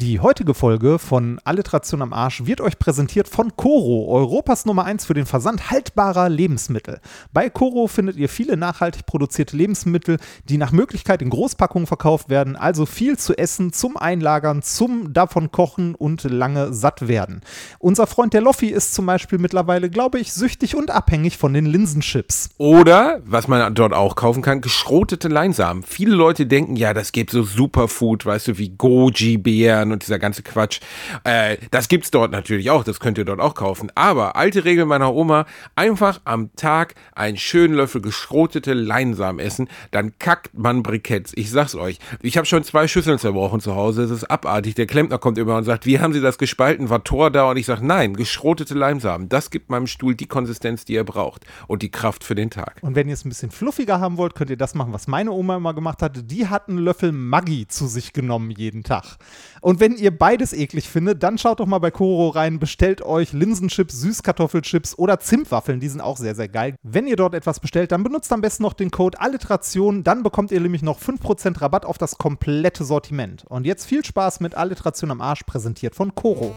Die heutige Folge von Alliteration am Arsch wird euch präsentiert von Coro, Europas Nummer 1 für den Versand haltbarer Lebensmittel. Bei Coro findet ihr viele nachhaltig produzierte Lebensmittel, die nach Möglichkeit in Großpackungen verkauft werden, also viel zu essen, zum Einlagern, zum davon kochen und lange satt werden. Unser Freund der Loffi ist zum Beispiel mittlerweile, glaube ich, süchtig und abhängig von den Linsenchips. Oder, was man dort auch kaufen kann, geschrotete Leinsamen. Viele Leute denken, ja, das gibt so Superfood, weißt du, wie Goji-Beeren und dieser ganze Quatsch. Äh, das gibt's dort natürlich auch, das könnt ihr dort auch kaufen. Aber alte Regel meiner Oma, einfach am Tag einen schönen Löffel geschrotete Leinsamen essen, dann kackt man Briketts. Ich sag's euch. Ich habe schon zwei Schüsseln zerbrochen zu Hause, das ist abartig. Der Klempner kommt immer und sagt, wie haben Sie das gespalten? War Tor da? Und ich sage, nein, geschrotete Leinsamen. Das gibt meinem Stuhl die Konsistenz, die er braucht und die Kraft für den Tag. Und wenn ihr es ein bisschen fluffiger haben wollt, könnt ihr das machen, was meine Oma immer gemacht hatte. Die hat einen Löffel Maggi zu sich genommen jeden Tag. Und wenn ihr beides eklig findet, dann schaut doch mal bei Koro rein, bestellt euch Linsenchips, Süßkartoffelchips oder Zimtwaffeln, die sind auch sehr, sehr geil. Wenn ihr dort etwas bestellt, dann benutzt am besten noch den Code Alliteration, dann bekommt ihr nämlich noch 5% Rabatt auf das komplette Sortiment. Und jetzt viel Spaß mit Alliteration am Arsch, präsentiert von Koro.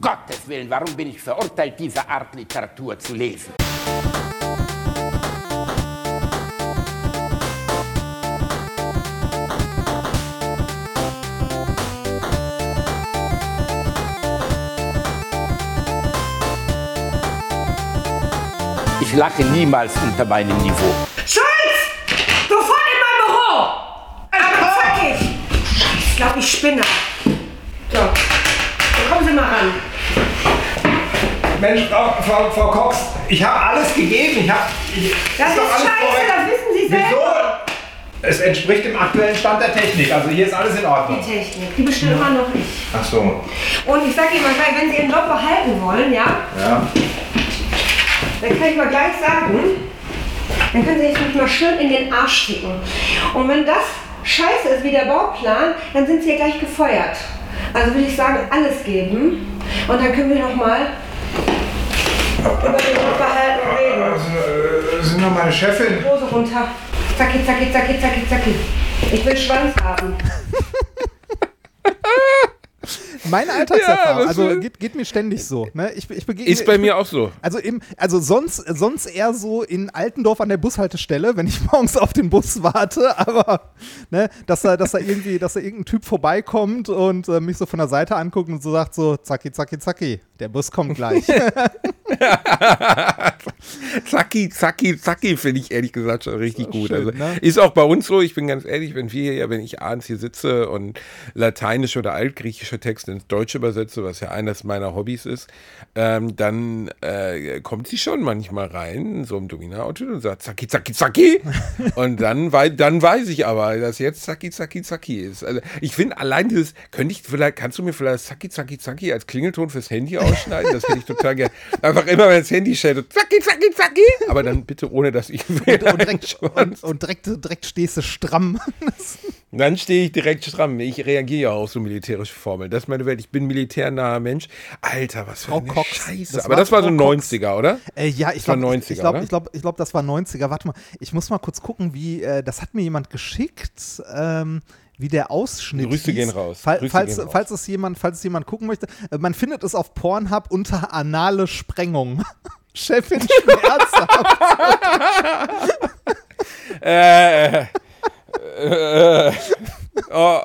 Gottes Willen, warum bin ich verurteilt, diese Art Literatur zu lesen? Ich lache niemals unter meinem Niveau. Schulz! Sofort in mein Büro! Aber zackig! Ich glaube, ich spinne. So, dann kommen Sie mal ran. Mensch, Frau, Frau, Frau Cox, ich habe alles gegeben. Ich hab, ich, Das ist alles scheiße, korrekt. das wissen Sie Wieso? selber. Es entspricht dem aktuellen Stand der Technik. Also hier ist alles in Die Ordnung. Technik, die bestimmt immer noch ich. Ach so. Und ich sage Ihnen mal wenn Sie Ihren Job behalten wollen, ja, Ja. Dann kann ich mal gleich sagen, dann können Sie sich mich mal schön in den Arsch schicken. Und wenn das scheiße ist wie der Bauplan, dann sind Sie ja gleich gefeuert. Also würde ich sagen, alles geben. Und dann können wir noch mal über den Job behalten reden. Also, äh, sind noch meine Chefin. Hose runter. Zacki, zacki, zacki, zacki, zacki. Ich will Schwanz haben. Meine Alltagserfahrung, das also geht, geht mir ständig so. Ne? Ich, ich begegne, Ist bei ich, mir auch so. Also, im, also sonst, sonst eher so in Altendorf an der Bushaltestelle, wenn ich morgens auf den Bus warte, aber ne, dass da, dass da irgendwie, dass da irgendein Typ vorbeikommt und äh, mich so von der Seite anguckt und so sagt so, zacki, zacki, zacki, der Bus kommt gleich. Zacki, zacki, zacki finde ich ehrlich gesagt schon richtig gut. schön, also, ne? Ist auch bei uns so, ich bin ganz ehrlich, wenn wir hier, wenn ich abends hier sitze und lateinische oder altgriechische Texte ins Deutsche übersetze, was ja eines meiner Hobbys ist, ähm, dann äh, kommt sie schon manchmal rein, in so einem Domina-Auto und sagt zacki, zacki, zacki. und dann, wei dann weiß ich aber, dass jetzt zacki, zacki, zacki ist. Also ich finde allein dieses, könnte ich vielleicht, kannst du mir vielleicht zacki, zacki, zacki als Klingelton fürs Handy ausschneiden? Das hätte ich total gerne. Einfach immer, wenn das Handy schaltet, zacki, zacki, zacki. Aber dann bitte ohne, dass ich und, direkt, und, und direkt, direkt stehst du stramm. Dann stehe ich direkt stramm. Ich reagiere ja auf so militärische Formeln. Das ist meine Welt. Ich bin militärnaher Mensch. Alter, was für Frau eine Cox. Scheiße. Das Aber war das war so Frau Cox. 90er, oder? Äh, ja, ich glaube, 90er, ich ich glaube, ich glaube, das war 90er. Warte mal, ich muss mal kurz gucken, wie, äh, das hat mir jemand geschickt, ähm, wie der Ausschnitt Grüße hieß. gehen raus. Fall, Grüße falls, gehen raus. falls es jemand, falls es jemand gucken möchte, äh, man findet es auf Pornhub unter anale Sprengung. Chefin schmerzhaft. Äh, äh, oh.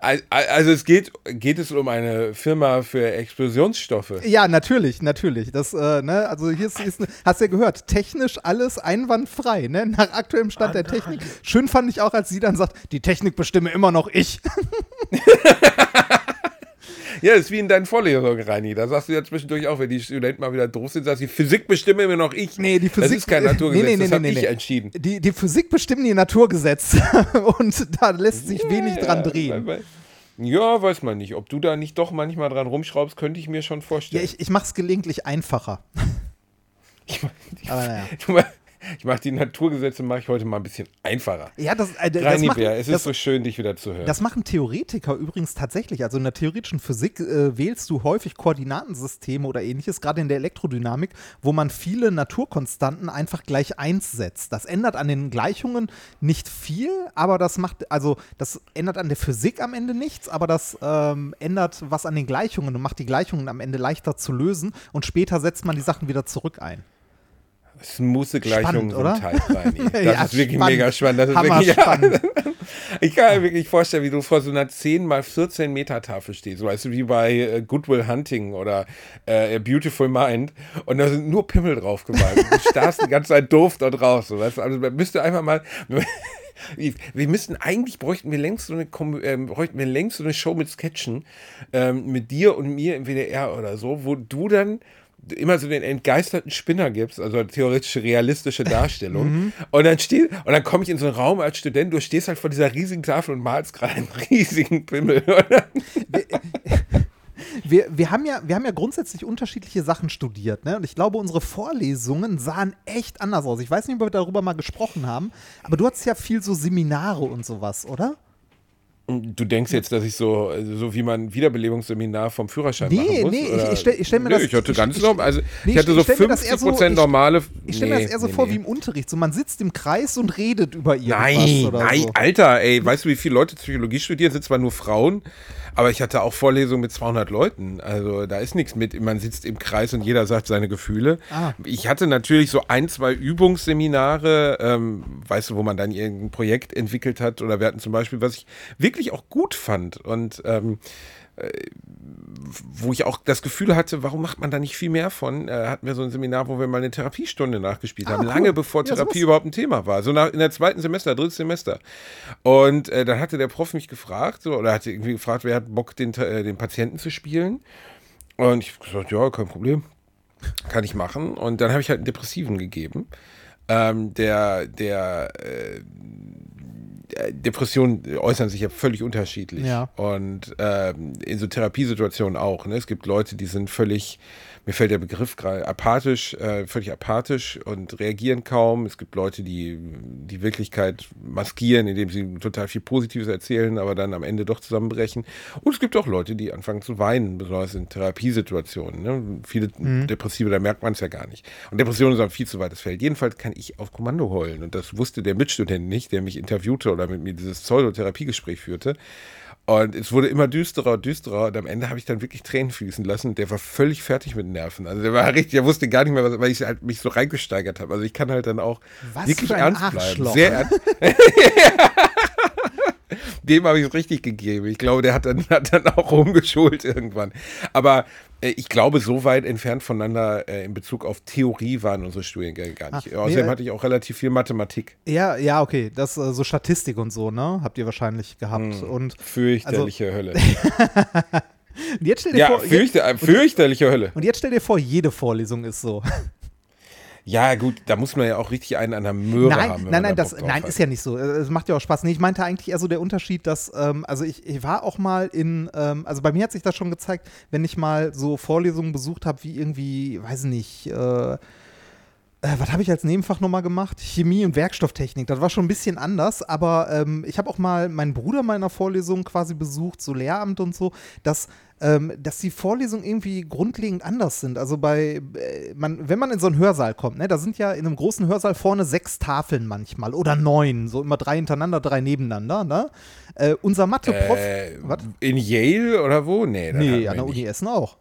Al- al- Also es geht, geht es um eine Firma für Explosionsstoffe. ja, natürlich, natürlich. Das, äh, ne, also hier ist, ist hast ja gehört, technisch alles einwandfrei, ne? Nach aktuellem Stand der Technik. Schön fand ich auch, als sie dann sagt, die Technik bestimme immer noch ich. Ja, das ist wie in deinen Vorlesungen, Reini. Da sagst du ja zwischendurch auch, wenn die Studenten mal wieder doof sind, sagst du, die Physik bestimme immer noch ich. Nee, die Physik. Das ist kein Naturgesetz, nee, nee, das nee, habe nee, ich entschieden. Die, die Physik bestimmen die Naturgesetze und da lässt sich wenig dran drehen. weil- Ja, weiß man nicht. Ob du da nicht doch manchmal dran rumschraubst, könnte ich mir schon Ja, vorstellen. ich, ich mache es gelegentlich einfacher. Aber naja. Ich mache die Naturgesetze mache ich heute mal ein bisschen einfacher. Ja, das, äh, das machen- Bär, es ist das- so schön, dich wieder zu hören. Das machen Theoretiker übrigens tatsächlich. Also in der theoretischen Physik äh, wählst du häufig Koordinatensysteme oder ähnliches, gerade in der Elektrodynamik, wo man viele Naturkonstanten einfach gleich eins setzt. Das ändert an den Gleichungen nicht viel, aber das macht, also das ändert an der Physik am Ende nichts, aber das ähm, ändert was an den Gleichungen und macht die Gleichungen am Ende leichter zu lösen und später setzt man die Sachen wieder zurück ein. Smooth Gleichungen Spannend, oder? sind tight, Reini. Das Ja, ist wirklich spannend. mega spannend. Das ist Hammer wirklich, spannend. Ich kann mir wirklich vorstellen, wie du vor so einer 10 mal 14 Meter Tafel stehst. Weißt du, wie bei äh, Goodwill Hunting oder äh, A Beautiful Mind. Und da sind nur Pimmel drauf gemalt. Du starrst die ganze Zeit doof da drauf. So, weißt du? Also da müsste einfach mal. Wir müssten eigentlich bräuchten wir längst so eine ähm, bräuchten wir längst so eine Show mit Sketchen ähm, mit dir und mir im WDR oder so, wo du dann immer so den entgeisterten Spinner gibst, also theoretische realistische Darstellung. und dann steht, und dann komme ich in so einen Raum als Student, du stehst halt vor dieser riesigen Tafel und malst gerade einen riesigen Pimmel. Wir, wir, haben ja, wir haben ja grundsätzlich unterschiedliche Sachen studiert. Ne? Und ich glaube, unsere Vorlesungen sahen echt anders aus. Ich weiß nicht, ob wir darüber mal gesprochen haben, aber du hattest ja viel so Seminare und sowas, oder? Du denkst jetzt, dass ich so, so wie man Wiederbelebungsseminar vom Führerschein Nee, machen muss? nee, ich- oder? ich ich stell mir nee, das- Ich hatte ganz ich- normal, also nee, ich hatte so stell mir das eher 50 so- Prozent ich- normale. Ich stelle mir nee, das eher so nee, vor nee. wie im Unterricht. So, man sitzt im Kreis und redet über irgendwas Nein, oder nein, so. Alter, ey, weißt du, wie viele Leute Psychologie studieren? Sind zwar nur Frauen, aber ich hatte auch Vorlesungen mit 200 Leuten. Also da ist nichts mit, man sitzt im Kreis und jeder sagt seine Gefühle. Ah. Ich hatte natürlich so ein, zwei Übungsseminare, ähm, weißt du, wo man dann irgendein Projekt entwickelt hat. Oder wir hatten zum Beispiel, was ich wirklich auch gut fand und ähm, wo ich auch das Gefühl hatte, warum macht man da nicht viel mehr von? Äh, hatten wir so ein Seminar, wo wir mal eine Therapiestunde nachgespielt haben, Ah, cool. lange bevor Ja, Therapie sowas- überhaupt ein Thema war. So nach, in der zweiten Semester, drittes Semester. Und äh, dann hatte der Prof mich gefragt, so, oder hatte irgendwie gefragt, wer hat Bock, den, äh, den Patienten zu spielen? Und ich habe gesagt, ja, kein Problem. Kann ich machen. Und dann habe ich halt einen Depressiven gegeben. Ähm, der, der, äh, äh, Depressionen äußern sich ja völlig unterschiedlich. Ja. Und ähm, in so Therapiesituationen auch. Ne? Es gibt Leute, die sind völlig, mir fällt der Begriff gerade, apathisch, äh, völlig apathisch und reagieren kaum. Es gibt Leute, die die Wirklichkeit maskieren, indem sie total viel Positives erzählen, aber dann am Ende doch zusammenbrechen. Und es gibt auch Leute, die anfangen zu weinen, besonders in Therapiesituationen. Ne? Viele Depressive, da merkt man es ja gar nicht. Und Depressionen ist ein viel zu weites Feld. Jedenfalls kann ich auf Kommando heulen. Und das wusste der Mitstudent nicht, der mich interviewte oder mit mir dieses Pseudotherapiegespräch führte. Und es wurde immer düsterer und düsterer. Und am Ende habe ich dann wirklich Tränen fließen lassen. Der war völlig fertig mit Nerven. Also der war richtig, der wusste gar nicht mehr, was, weil ich halt mich so reingesteigert habe. Also ich kann halt dann auch Was wirklich für ein ernst bleiben. Sehr ernst. Dem habe ich es richtig gegeben. Ich glaube, der hat dann, hat dann auch rumgeschult irgendwann. Aber äh, ich glaube, so weit entfernt voneinander äh, in Bezug auf Theorie waren unsere Studiengänge gar nicht. Nee, Außerdem äh, hatte ich auch relativ viel Mathematik. Ja, ja, okay. Das äh, so Statistik und so, ne? Habt ihr wahrscheinlich gehabt. Hm. Und Fürchterliche Hölle. jetzt stell dir Ja, vor, fürchte, äh, fürchterliche Hölle. und jetzt stell dir vor, jede Vorlesung ist so. Ja, gut, da muss man ja auch richtig einen an der Möhre nein, haben. nein, nein, da das, nein, hat. ist ja nicht so. Äh, Es macht ja auch Spaß. Nee, ich meinte eigentlich eher so der Unterschied, dass, ähm, also ich, ich war auch mal in, ähm, also bei mir hat sich das schon gezeigt, wenn ich mal so Vorlesungen besucht habe, wie irgendwie, weiß nicht, äh, äh, was habe ich als Nebenfach nochmal gemacht? Chemie und Werkstofftechnik. Das war schon ein bisschen anders, aber ähm, ich habe auch mal meinen Bruder mal in einer Vorlesung quasi besucht, so Lehramt und so, dass, ähm, dass die Vorlesungen irgendwie grundlegend anders sind. Also bei, äh, man, wenn man in so einen Hörsaal kommt, ne, da sind ja in einem großen Hörsaal vorne sechs Tafeln manchmal oder neun, so immer drei hintereinander, drei nebeneinander. Ne? Äh, unser Mathe-Prof. Äh, in Yale oder wo? Nee, Nee, an der. Uni Essen auch.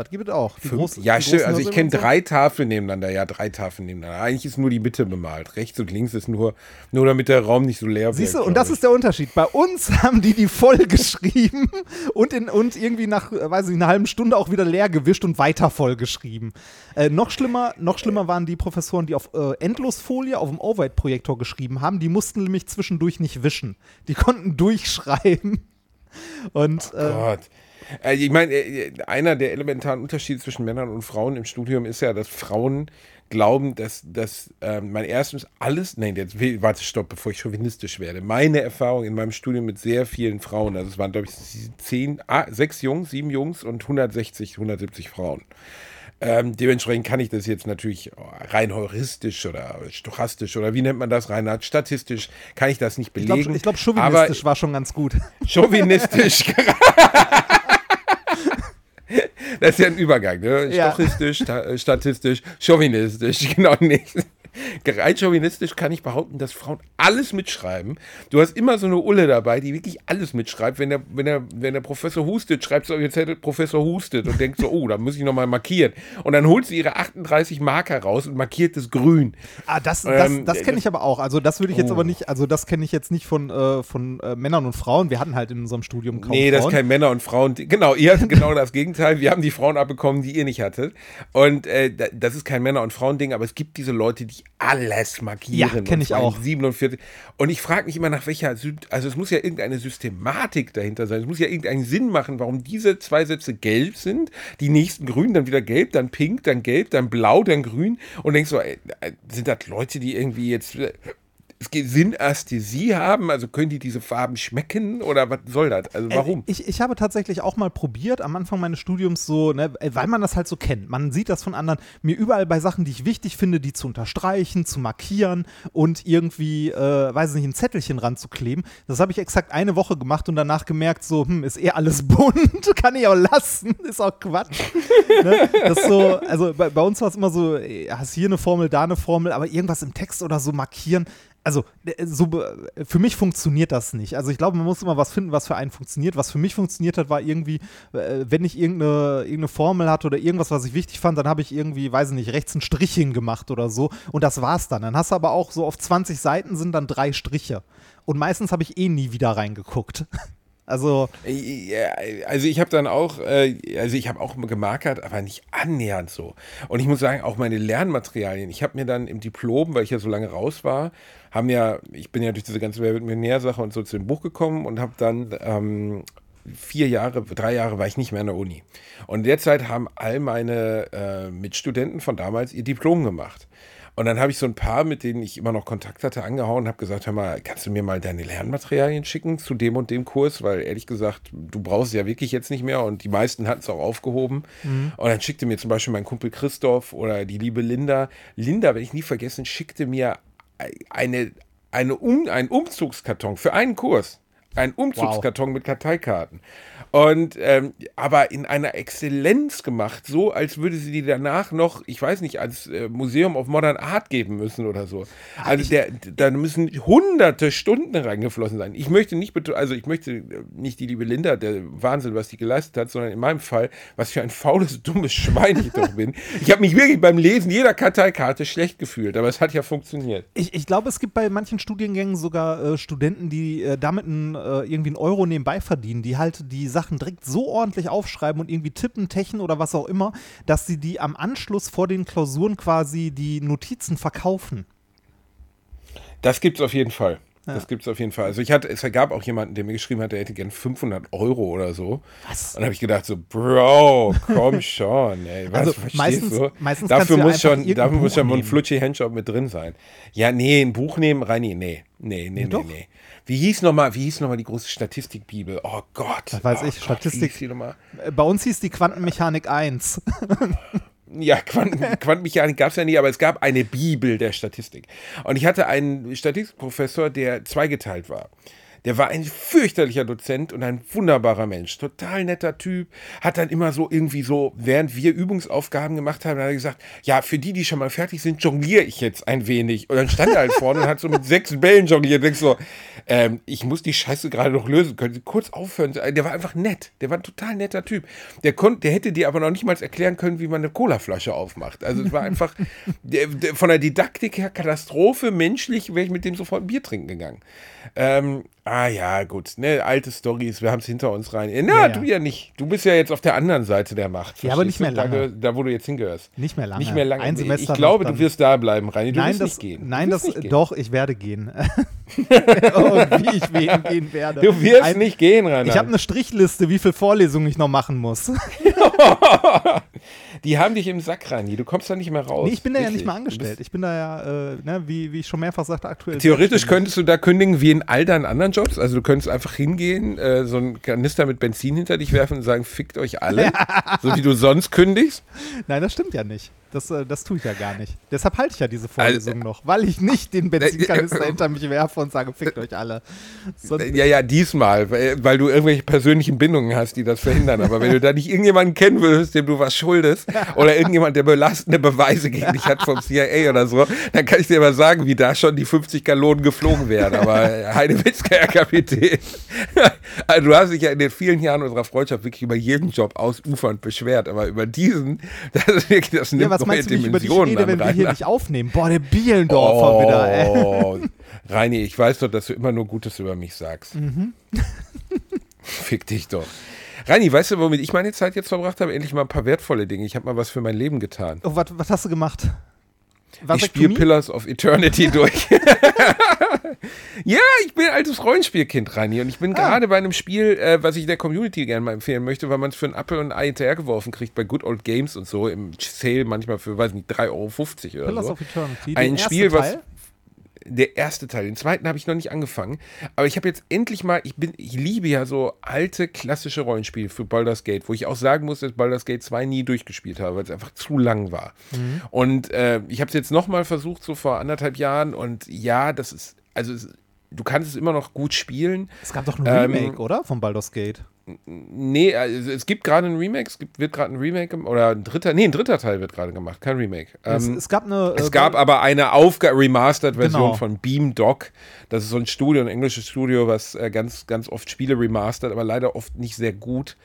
Das gibt es auch. Fünf? großen- ja, stimmt. Also ich kenne so. drei Tafeln nebeneinander. Ja, drei Tafeln nebeneinander. Eigentlich ist nur die Mitte bemalt. Rechts und links ist nur, nur damit der Raum nicht so leer wird. Siehst du, und das ist der Unterschied. Bei uns haben die die voll geschrieben und, in, und irgendwie nach, äh, weiß ich, einer halben Stunde auch wieder leer gewischt und weiter voll geschrieben. Äh, noch, schlimmer, noch schlimmer waren die Professoren, die auf äh, Endlosfolie auf dem Overhead-Projektor geschrieben haben. Die mussten nämlich zwischendurch nicht wischen. Die konnten durchschreiben. Und Gott. Äh, Ich meine, äh, einer der elementaren Unterschiede zwischen Männern und Frauen im Studium ist ja, dass Frauen glauben, dass, dass ähm, mein erstes alles, nein, jetzt, warte, stopp, bevor ich chauvinistisch werde. Meine Erfahrung in meinem Studium mit sehr vielen Frauen, also es waren, glaube ich, zehn, ah, sechs Jungs, sieben Jungs und 160, 170 Frauen. Ähm, dementsprechend kann ich das jetzt natürlich rein heuristisch oder stochastisch oder wie nennt man das, Reinhard? Statistisch kann ich das nicht Ich belegen. glaube, ich glaub, chauvinistisch war schon ganz gut. Chauvinistisch. das ist ja ein Übergang, ne? Ja. Stochistisch, sta statistisch, chauvinistisch, genau nicht. Rein chauvinistisch kann ich behaupten, dass Frauen alles mitschreiben. Du hast immer so eine Ulle dabei, die wirklich alles mitschreibt. Wenn der, wenn der, wenn der Professor hustet, schreibt sie auf ihr Zettel, Professor hustet und denkt so, oh, da muss ich nochmal markieren. Und dann holt sie ihre 38 Marker raus und markiert es grün. Ah, das, das, Ähm, das kenne ich aber auch. Also das würde ich jetzt Oh. aber nicht, also das kenne ich jetzt nicht von, äh, von äh, Männern und Frauen. Wir hatten halt in unserem Studium kaum Nee, das ist kein Männer- und Frauen. Genau, ihr hattet genau das Gegenteil. Wir haben die Frauen abbekommen, die ihr nicht hattet. Und äh, da- das ist kein Männer- und Frauending, aber es gibt diese Leute, die alles markieren. Ja, kenn und ich auch. 47. Und ich frage mich immer nach welcher, also es muss ja irgendeine Systematik dahinter sein. Es muss ja irgendeinen Sinn machen, warum diese zwei Sätze gelb sind, die nächsten grün, dann wieder gelb, dann pink, dann gelb, dann blau, dann grün. Und denkst so, ey, äh, sind das Leute, die irgendwie jetzt äh, es geht Synästhesie haben? Also können die diese Farben schmecken oder was soll das? Also warum? Äh, Ich, ich habe tatsächlich auch mal probiert, am Anfang meines Studiums so, ne, weil man das halt so kennt. Man sieht das von anderen, mir überall bei Sachen, die ich wichtig finde, die zu unterstreichen, zu markieren und irgendwie, äh, weiß ich nicht, ein Zettelchen ranzukleben. Das habe ich exakt eine Woche gemacht und danach gemerkt, so, hm, ist eh alles bunt, kann ich auch lassen, ist auch Quatsch. ne? Das so, also bei, bei uns war es immer so, ey, hast hier eine Formel, da eine Formel, aber irgendwas im Text oder so markieren. Also, äh, so, be- für mich funktioniert das nicht. Also, ich glaube, man muss immer was finden, was für einen funktioniert. Was für mich funktioniert hat, war irgendwie, äh, wenn ich irgendeine, irgendeine Formel hatte oder irgendwas, was ich wichtig fand, dann habe ich irgendwie, weiß ich nicht, rechts ein Strichchen gemacht oder so. Und das war's dann. Dann hast du aber auch so auf 20 Seiten sind dann drei Striche. Und meistens habe ich eh nie wieder reingeguckt. Also, Ja, also ich habe dann auch, äh, also ich habe auch gemarkert, aber nicht annähernd so. Und ich muss sagen, auch meine Lernmaterialien. Ich habe mir dann im Diplom, weil ich ja so lange raus war, haben ja, ich bin ja durch diese ganze Millionär-Sache und so zu dem Buch gekommen und habe dann ähm, vier Jahre, drei Jahre war ich nicht mehr an der Uni. Und in der Zeit haben all meine äh, Mitstudenten von damals ihr Diplom gemacht. Und dann habe ich so ein paar, mit denen ich immer noch Kontakt hatte, angehauen und habe gesagt, hör mal, kannst du mir mal deine Lernmaterialien schicken zu dem und dem Kurs? Weil ehrlich gesagt, du brauchst es ja wirklich jetzt nicht mehr und die meisten hatten es auch aufgehoben. Und dann schickte mir zum Beispiel mein Kumpel Christoph oder die liebe Linda. Linda, werde ich nie vergessen, schickte mir eine, eine um, einen Umzugskarton für einen Kurs. Ein Umzugskarton mit Karteikarten. Und ähm, aber in einer Exzellenz gemacht, so als würde sie die danach noch, ich weiß nicht, als äh, Museum of Modern Art geben müssen oder so. Also der, da müssen hunderte Stunden reingeflossen sein. Ich möchte nicht, also ich möchte äh, nicht die liebe Linda, der Wahnsinn, was die geleistet hat, sondern in meinem Fall, was für ein faules, dummes Schwein ich doch bin. Ich habe mich wirklich beim Lesen jeder Karteikarte schlecht gefühlt, aber es hat ja funktioniert. ich, ich glaube, es gibt bei manchen Studiengängen sogar äh, Studenten, die äh, damit ein, äh, irgendwie einen Euro nebenbei verdienen, die halt die Sachen direkt so ordentlich aufschreiben und irgendwie tippen, techen oder was auch immer, dass sie die am Anschluss vor den Klausuren quasi die Notizen verkaufen. Das gibt's auf jeden Fall. Das gibt's auf jeden Fall. Also ich hatte, es gab auch jemanden, der mir geschrieben hat, der hätte gern 500 Euro oder so. Was? Und dann habe ich gedacht so, Bro, komm schon, ey. Was, Also meistens- du? meistens dafür ja muss einfach schon, dafür muss schon mal ein nehmen. flutschi Handjob mit drin sein. Ja, nee, ein Buch nehmen, Reini, nee. Nee, nee, nee, doch. nee. Wie hieß nochmal, wie hieß die große Statistikbibel? Oh Gott. Das weiß oh ich, Gott, Statistik- Bei uns hieß die Quantenmechanik 1. Ja, Quanten, Quantenmechanik gab es ja nie, aber es gab eine Bibel der Statistik. Und ich hatte einen Statistikprofessor, der zweigeteilt war. Der war ein fürchterlicher Dozent und ein wunderbarer Mensch. Total netter Typ. Hat dann immer so irgendwie so, während wir Übungsaufgaben gemacht haben, hat er gesagt, ja, für die, die schon mal fertig sind, jongliere ich jetzt ein wenig. Und dann stand er halt vorne und hat so mit sechs Bällen jongliert. Denkst so, ähm, ich muss die Scheiße gerade noch lösen. Können Sie kurz aufhören? Der war einfach nett. Der war ein total netter Typ. Der, der hätte dir aber noch nicht mal erklären können, wie man eine Colaflasche aufmacht. Also es war einfach der, der, von der Didaktik her Katastrophe. Menschlich wäre ich mit dem sofort ein Bier trinken gegangen. Ähm, ah ja, gut. Ne, alte Stories, wir haben es hinter uns rein. Na, Ja, ja. du ja nicht. Du bist ja jetzt auf der anderen Seite der Macht. Ja, aber nicht mehr? Da, lange. geh- da, wo du jetzt hingehörst. Nicht mehr lange. Nicht mehr lange. Ein ich Semester glaube, noch, du wirst da bleiben, Reini. Du nein, wirst das, nicht gehen. nein, das, gehen. doch, ich werde gehen. Und wie ich wen gehen werde. Du wirst Ein- nicht gehen, Rainer. Ich habe eine Strichliste, wie viele Vorlesungen ich noch machen muss. Die haben dich im Sack, Rani. Du kommst da nicht mehr raus. Nee, ich bin da ja nicht Du angestellt. Ich bin da ja, äh, ne, wie, wie ich schon mehrfach sagte, aktuell. Theoretisch könntest du da kündigen wie in all deinen anderen Jobs. Also du könntest einfach hingehen, äh, so einen Kanister mit Benzin hinter dich werfen und sagen, fickt euch alle. so wie du sonst kündigst. Nein, das stimmt ja nicht. Das, äh, das tue ich ja gar nicht. Deshalb halte ich ja diese Also, Vorlesung noch, weil ich nicht den Benzinkanister hinter mich werfe und sage, fickt euch alle. Sonst, Ja, ja, diesmal, weil, weil du irgendwelche persönlichen Bindungen hast, die das verhindern. Aber wenn du da nicht irgendjemanden kennen würdest, dem du was schuldest, oder irgendjemand, der belastende Beweise gegen dich hat vom CIA oder so, dann kann ich dir mal sagen, wie da schon die 50 Gallonen geflogen wären. Aber äh, Heidewitzka, Herr Kapitän. Also du hast dich ja in den vielen Jahren unserer Freundschaft wirklich über jeden Job ausufernd beschwert, aber über diesen, das ist wirklich, das nimmt ja, was neue meinst du, wie ich über dich Dimensionen rede, wenn wir hier Rainer. nicht aufnehmen? Boah, der Bielendorfer wieder, ey. Oh, Reini, ich weiß doch, dass du immer nur Gutes über mich sagst. Mhm. Fick dich doch. Reini, weißt du, womit ich meine Zeit jetzt verbracht habe? Endlich mal ein paar wertvolle Dinge. Ich habe mal was für mein Leben getan. Oh, was, was hast du gemacht? Ich spiele Pillars of Eternity durch. ja, ich bin ein altes Rollenspielkind, Reini. Und ich bin Ah. gerade bei einem Spiel, äh, was ich der Community gerne mal empfehlen möchte, weil man es für einen Apfel und ein Ei hinterhergeworfen kriegt bei Good Old Games und so. Im Sale manchmal für, weiß nicht, 3,50 Euro oder Pillars so. of Eternity. Ein Spiel, was- Teil. Der erste Teil. Den zweiten habe ich noch nicht angefangen. Aber ich habe jetzt endlich mal, ich bin, ich liebe ja so alte klassische Rollenspiele für Baldur's Gate, wo ich auch sagen muss, dass Baldur's Gate 2 nie durchgespielt habe, weil es einfach zu lang war. Mhm. Und äh, ich habe es jetzt nochmal versucht, so vor anderthalb Jahren. Und ja, das ist, also es, du kannst es immer noch gut spielen. Es gab doch ein Ähm, Remake, oder? Von Baldur's Gate. Nee, also es gibt gerade ein Remake, es gibt, wird gerade ein Remake oder ein dritter, nee, ein dritter Teil wird gerade gemacht, kein Remake. es, Ähm, es gab eine. Es äh, gab aber eine Aufga Remastered-Version Genau. von Beamdog. Das ist so ein Studio, ein englisches Studio, was äh, ganz, ganz oft Spiele remastert, aber leider oft nicht sehr gut.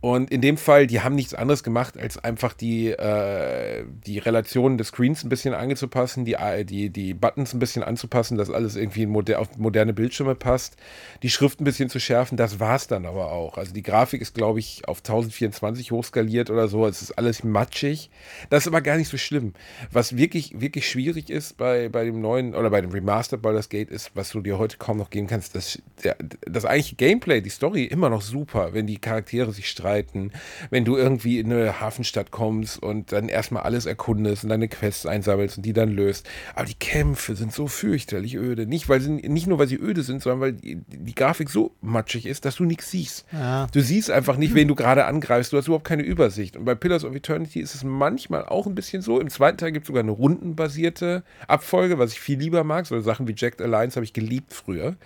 Und in dem Fall, die haben nichts anderes gemacht, als einfach die, äh, die Relationen des Screens ein bisschen anzupassen, die, äh, die, die Buttons ein bisschen anzupassen, dass alles irgendwie moder auf moderne Bildschirme passt, die Schrift ein bisschen zu schärfen. Das war es dann aber auch. Also die Grafik ist, glaube ich, auf 1024 hochskaliert oder so. Es ist alles matschig. Das ist aber gar nicht so schlimm. Was wirklich, wirklich schwierig ist bei, bei dem neuen oder bei dem Remastered Baldur's Gate ist, was du dir heute kaum noch geben kannst, dass der, das eigentliche Gameplay, die Story immer noch super, wenn die Charaktere sich streiten, wenn du irgendwie in eine Hafenstadt kommst und dann erstmal alles erkundest und deine Quests einsammelst und die dann löst. Aber die Kämpfe sind so fürchterlich öde. Nicht, weil sie, nicht nur, weil sie öde sind, sondern weil die, die Grafik so matschig ist, dass du nichts siehst. Ja. Du siehst einfach nicht, wen du gerade angreifst. Du hast überhaupt keine Übersicht. Und bei Pillars of Eternity ist es manchmal auch ein bisschen so. Im zweiten Teil gibt es sogar eine rundenbasierte Abfolge, was ich viel lieber mag. So Sachen wie Jacked Alliance habe ich geliebt früher.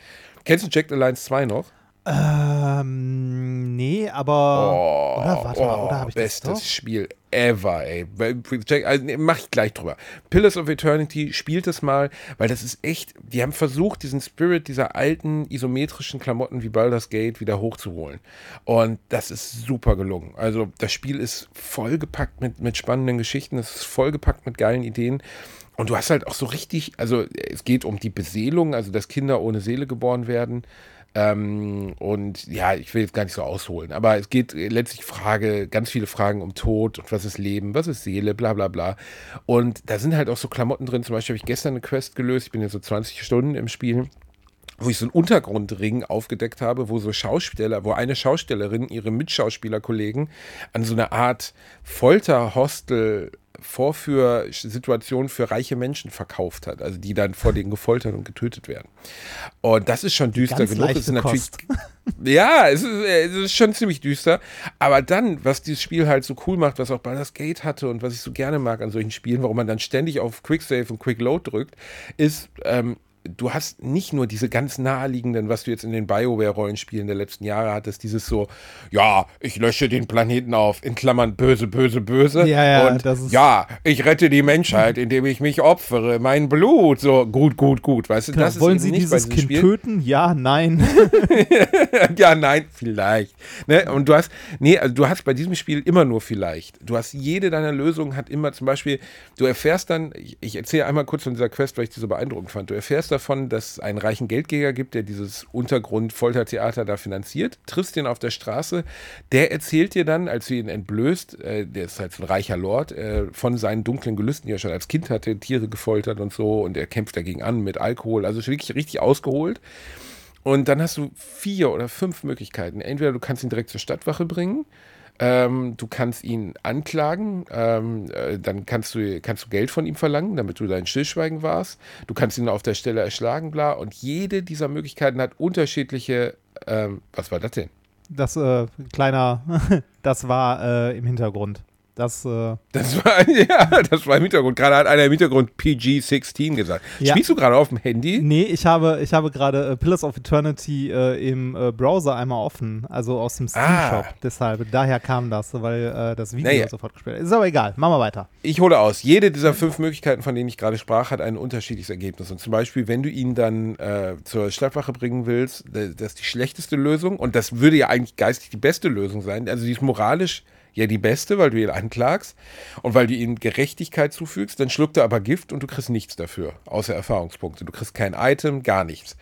Kennst du Jacked Alliance 2 noch? Ähm, nee, aber. oder warte mal, oder habe ich das Oh, bestes? Spiel ever, ey. Also, nee, mach ich gleich drüber. Pillars of Eternity, spielt es mal, weil das ist echt, die haben versucht, diesen Spirit dieser alten isometrischen Klamotten wie Baldur's Gate wieder hochzuholen. Und das ist super gelungen. Also das Spiel ist vollgepackt mit, mit spannenden Geschichten, es ist vollgepackt mit geilen Ideen. Und du hast halt auch so richtig, also es geht um die Beseelung, also dass Kinder ohne Seele geboren werden. Ähm, und ja, ich will jetzt gar nicht so ausholen, aber es geht letztlich Frage, ganz viele Fragen um Tod und was ist Leben, was ist Seele, bla bla bla. Und da sind halt auch so Klamotten drin. Zum Beispiel habe ich gestern eine Quest gelöst, ich bin jetzt so 20 Stunden im Spiel wo ich so einen Untergrundring aufgedeckt habe, wo so Schauspieler, wo eine Schaustellerin ihre Mitschauspielerkollegen an so eine Art Folterhostel Vorführsituation für reiche Menschen verkauft hat, also die dann vor denen gefoltert und getötet werden. Und das ist schon düster Ganz genug. Ist natürlich, ja, es ist, äh, es ist schon ziemlich düster. Aber dann, was dieses Spiel halt so cool macht, was auch Baldur's Gate hatte und was ich so gerne mag an solchen Spielen, warum man dann ständig auf Quick Save und Quick Load drückt, ist, ähm, du hast nicht nur diese ganz naheliegenden, was du jetzt in den BioWare-Rollenspielen der letzten Jahre hattest, dieses so, ja, ich lösche den Planeten auf, in Klammern böse, böse, böse. Ja, ja, und das ist- ja, ich rette die Menschheit, indem ich mich opfere, mein Blut, so gut, gut, gut. Weißt du, Klar, das wollen Sie dieses Kind Spiel. töten? Ja, nein. ja, nein, vielleicht. Ne? Und du hast, nee, also du hast bei diesem Spiel immer nur vielleicht. Du hast jede deiner Lösungen hat immer zum Beispiel, du erfährst dann, ich, ich erzähle einmal kurz von dieser Quest, weil ich die so beeindruckend fand. Du erfährst davon, dass es einen reichen Geldgeber gibt, der dieses Untergrund-Foltertheater da finanziert, triffst den auf der Straße, der erzählt dir dann, als du ihn entblößt, äh, der ist halt so ein reicher Lord, äh, von seinen dunklen Gelüsten, die er schon als Kind hatte, Tiere gefoltert und so, und er kämpft dagegen an mit Alkohol, also wirklich richtig ausgeholt. Und dann hast du vier oder fünf Möglichkeiten. Entweder du kannst ihn direkt zur Stadtwache bringen, Ähm, du kannst ihn anklagen, ähm, äh, dann kannst du, kannst du Geld von ihm verlangen, damit du dein Stillschweigen warst. Du kannst ihn auf der Stelle erschlagen, bla. Und jede dieser Möglichkeiten hat unterschiedliche, ähm, was war das denn? Das äh, kleiner, das war äh, im Hintergrund. Das, äh das war, ja, das war im Hintergrund. Gerade hat einer im Hintergrund PG-16 gesagt. Ja. Spielst du gerade auf dem Handy? Nee, ich habe, ich habe gerade äh, Pillars of Eternity äh, im äh, Browser einmal offen, also aus dem Steam-Shop. Ah. Deshalb, daher kam das, weil äh, das Video Naja. sofort gespielt hat. Ist aber egal, machen wir weiter. Ich hole aus. Jede dieser fünf Möglichkeiten, von denen ich gerade sprach, hat ein unterschiedliches Ergebnis. Und zum Beispiel, wenn du ihn dann äh, zur Stadtwache bringen willst, da- das ist die schlechteste Lösung. Und das würde ja eigentlich geistig die beste Lösung sein. Also die ist moralisch ja die beste, weil du ihn anklagst und weil du ihm Gerechtigkeit zufügst. Dann schluckt er aber Gift und du kriegst nichts dafür, außer Erfahrungspunkte. Du kriegst kein Item, gar nichts.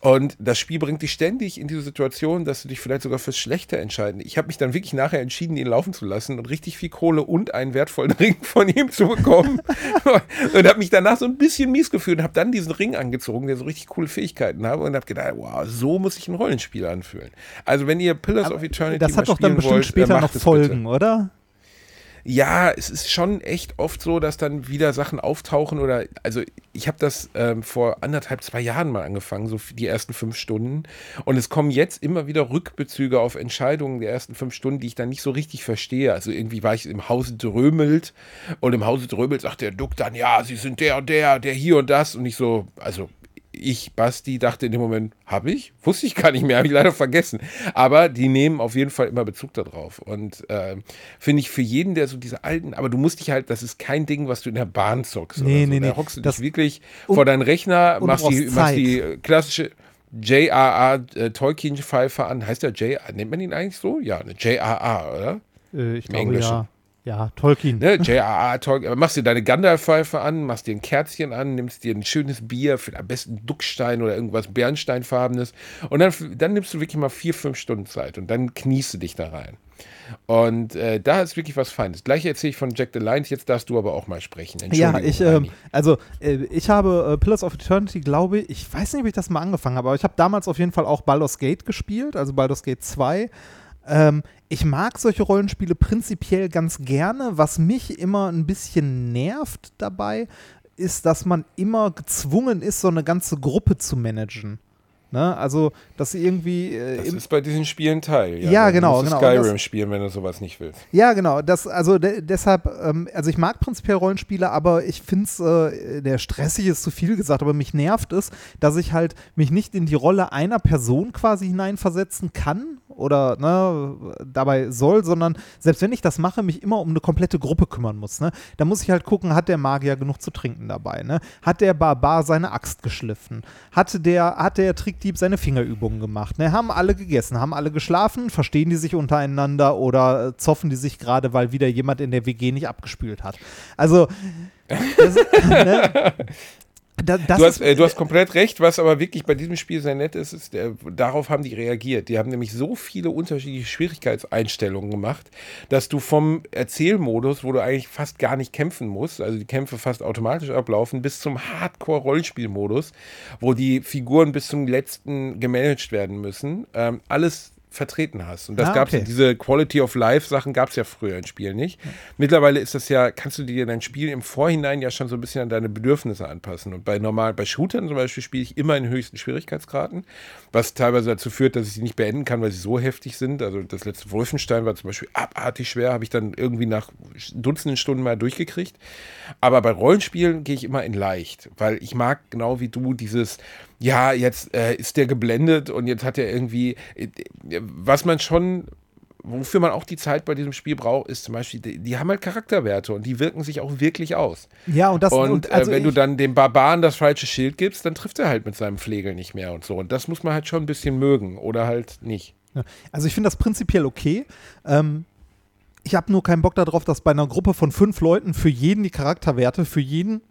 Und das Spiel bringt dich ständig in diese Situation, dass du dich vielleicht sogar fürs Schlechte entscheiden. Ich habe mich dann wirklich nachher entschieden, ihn laufen zu lassen und richtig viel Kohle und einen wertvollen Ring von ihm zu bekommen. und habe mich danach so ein bisschen mies gefühlt und habe dann diesen Ring angezogen, der so richtig coole Fähigkeiten hat und habe gedacht, wow, so muss sich ein Rollenspiel anfühlen. Also wenn ihr Pillars of Eternity Das hat doch dann bestimmt wollt, später noch es bitte. Oder? Ja, es ist schon echt oft so, dass dann wieder Sachen auftauchen oder, also ich habe das ähm, vor anderthalb, zwei Jahren mal angefangen, so die ersten fünf Stunden. Und es kommen jetzt immer wieder Rückbezüge auf Entscheidungen der ersten fünf Stunden, die ich dann nicht so richtig verstehe. Also irgendwie war ich im Hause Drömelt und im Hause Drömelt sagt der Duck dann, ja, sie sind der und der, der hier und das. Und ich so, also ich, Basti, dachte in dem Moment, habe ich? Wusste ich gar nicht mehr, habe ich leider vergessen. Aber die nehmen auf jeden Fall immer Bezug darauf. Und ähm, finde ich für jeden, der so diese alten, aber du musst dich halt, das ist kein Ding, was du in der Bahn zockst. Nee, so. nee, Da nee. hockst du Das- dich wirklich und- vor deinen Rechner, machst die, machst die äh, klassische JRA äh, Tolkien-Pfeife an. Heißt der JRA? Nennt man ihn eigentlich so? Ja, eine JRA, oder? Äh, ich Im glaube Englischen. ja. Ja, Tolkien. Ne, JRA, Tolkien. Machst dir deine Gandalf-Pfeife an, machst dir ein Kerzchen an, nimmst dir ein schönes Bier, für am besten Duckstein oder irgendwas Bernsteinfarbenes. Und dann, dann nimmst du wirklich mal vier, fünf Stunden Zeit und dann kniest du dich da rein. Und äh, da ist wirklich was Feines. Gleiche erzähle ich von Jack the Lions, jetzt darfst du aber auch mal sprechen. Ja, ich, Rani. also äh, ich habe äh, Pillars of Eternity, glaube ich, ich weiß nicht, ob ich das mal angefangen habe, aber ich habe damals auf jeden Fall auch Baldur's Gate gespielt, also Baldur's Gate 2. Ähm, ich mag solche Rollenspiele prinzipiell ganz gerne. Was mich immer ein bisschen nervt dabei, ist, dass man immer gezwungen ist, so eine ganze Gruppe zu managen. Ne? Also, dass sie irgendwie äh, Das ist bei diesen Spielen Teil. Ja, Dann genau, du genau. Skyrim das- spielen, wenn du sowas nicht willst. Ja, genau. Das, also de deshalb, ähm, also ich mag prinzipiell Rollenspiele, aber ich finde es, äh, der stressig ist zu viel gesagt, aber mich nervt es, dass ich halt mich nicht in die Rolle einer Person quasi hineinversetzen kann oder ne, dabei soll, sondern selbst wenn ich das mache, mich immer um eine komplette Gruppe kümmern muss. Ne? Da muss ich halt gucken, hat der Magier genug zu trinken dabei? Ne? Hat der Barbar seine Axt geschliffen? Hat der, hat der Trickdieb seine Fingerübungen gemacht? Ne? Haben alle gegessen? Haben alle geschlafen? Verstehen die sich untereinander oder äh, zoffen die sich gerade, weil wieder jemand in der WG nicht abgespült hat? Also, das, ne? Da, das Du hast, äh, du hast komplett recht, was aber wirklich bei diesem Spiel sehr nett ist, ist der, darauf haben die reagiert. Die haben nämlich so viele unterschiedliche Schwierigkeitseinstellungen gemacht, dass du vom Erzählmodus, wo du eigentlich fast gar nicht kämpfen musst, also die Kämpfe fast automatisch ablaufen, bis zum Hardcore-Rollenspielmodus, wo die Figuren bis zum letzten gemanagt werden müssen, ähm, alles vertreten hast. Und das Ah, gab's okay. diese Quality of Life Sachen gab es ja früher in Spielen nicht. Mittlerweile ist das ja, kannst du dir dein Spiel im Vorhinein ja schon so ein bisschen an deine Bedürfnisse anpassen. Und bei normal, bei Shootern zum Beispiel spiele ich immer in höchsten Schwierigkeitsgraden, was teilweise dazu führt, dass ich sie nicht beenden kann, weil sie so heftig sind. Also das letzte Wolfenstein war zum Beispiel abartig schwer, habe ich dann irgendwie nach Dutzenden Stunden mal durchgekriegt. Aber bei Rollenspielen gehe ich immer in leicht, weil ich mag genau wie du dieses, ja, jetzt äh, ist der geblendet und jetzt hat er irgendwie, äh, was man schon, wofür man auch die Zeit bei diesem Spiel braucht, ist zum Beispiel, die, die haben halt Charakterwerte und die wirken sich auch wirklich aus. ja, und das Und, und also äh, wenn du dann dem Barbaren das falsche Schild gibst, dann trifft er halt mit seinem Flegel nicht mehr und so. Und das muss man halt schon ein bisschen mögen oder halt nicht. Ja. Also ich finde das prinzipiell okay. Ähm, ich habe nur keinen Bock darauf, dass bei einer Gruppe von fünf Leuten für jeden die Charakterwerte, für jeden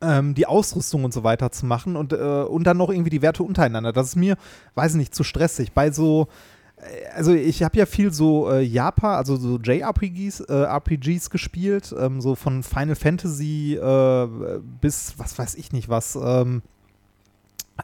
ähm, die Ausrüstung und so weiter zu machen und, äh, und dann noch irgendwie die Werte untereinander. Das ist mir, weiß nicht, zu stressig. Bei so, äh, also ich habe ja viel so äh, Japan, also so JRPGs äh, RPGs gespielt, ähm, so von Final Fantasy äh, bis, was weiß ich nicht was, ähm,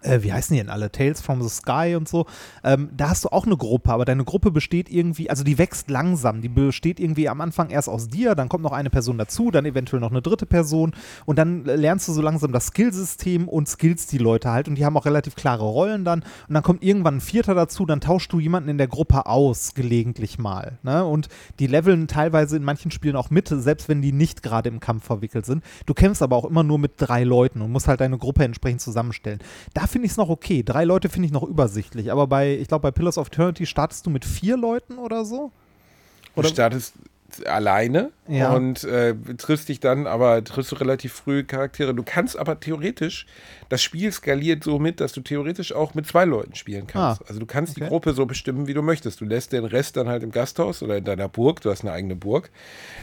äh, wie heißen die denn alle? Tales from the Sky und so. Ähm, da hast du auch eine Gruppe, aber deine Gruppe besteht irgendwie, also die wächst langsam. Die besteht irgendwie am Anfang erst aus dir, dann kommt noch eine Person dazu, dann eventuell noch eine dritte Person und dann lernst du so langsam das Skillsystem und skills die Leute halt und die haben auch relativ klare Rollen dann und dann kommt irgendwann ein Vierter dazu, dann tauschst du jemanden in der Gruppe aus, gelegentlich mal. Ne? Und die leveln teilweise in manchen Spielen auch mit, selbst wenn die nicht gerade im Kampf verwickelt sind. Du kämpfst aber auch immer nur mit drei Leuten und musst halt deine Gruppe entsprechend zusammenstellen. Da finde ich es noch okay. Drei Leute finde ich noch übersichtlich, aber bei, ich glaube, bei Pillars of Eternity startest du mit vier Leuten oder so? Du startest alleine Ja. und äh, triffst dich dann, aber triffst du relativ früh Charaktere. Du kannst aber theoretisch, das Spiel skaliert so mit, dass du theoretisch auch mit zwei Leuten spielen kannst. Ah, also du kannst die okay. Gruppe so bestimmen, wie du möchtest. Du lässt den Rest dann halt im Gasthaus oder in deiner Burg. Du hast eine eigene Burg.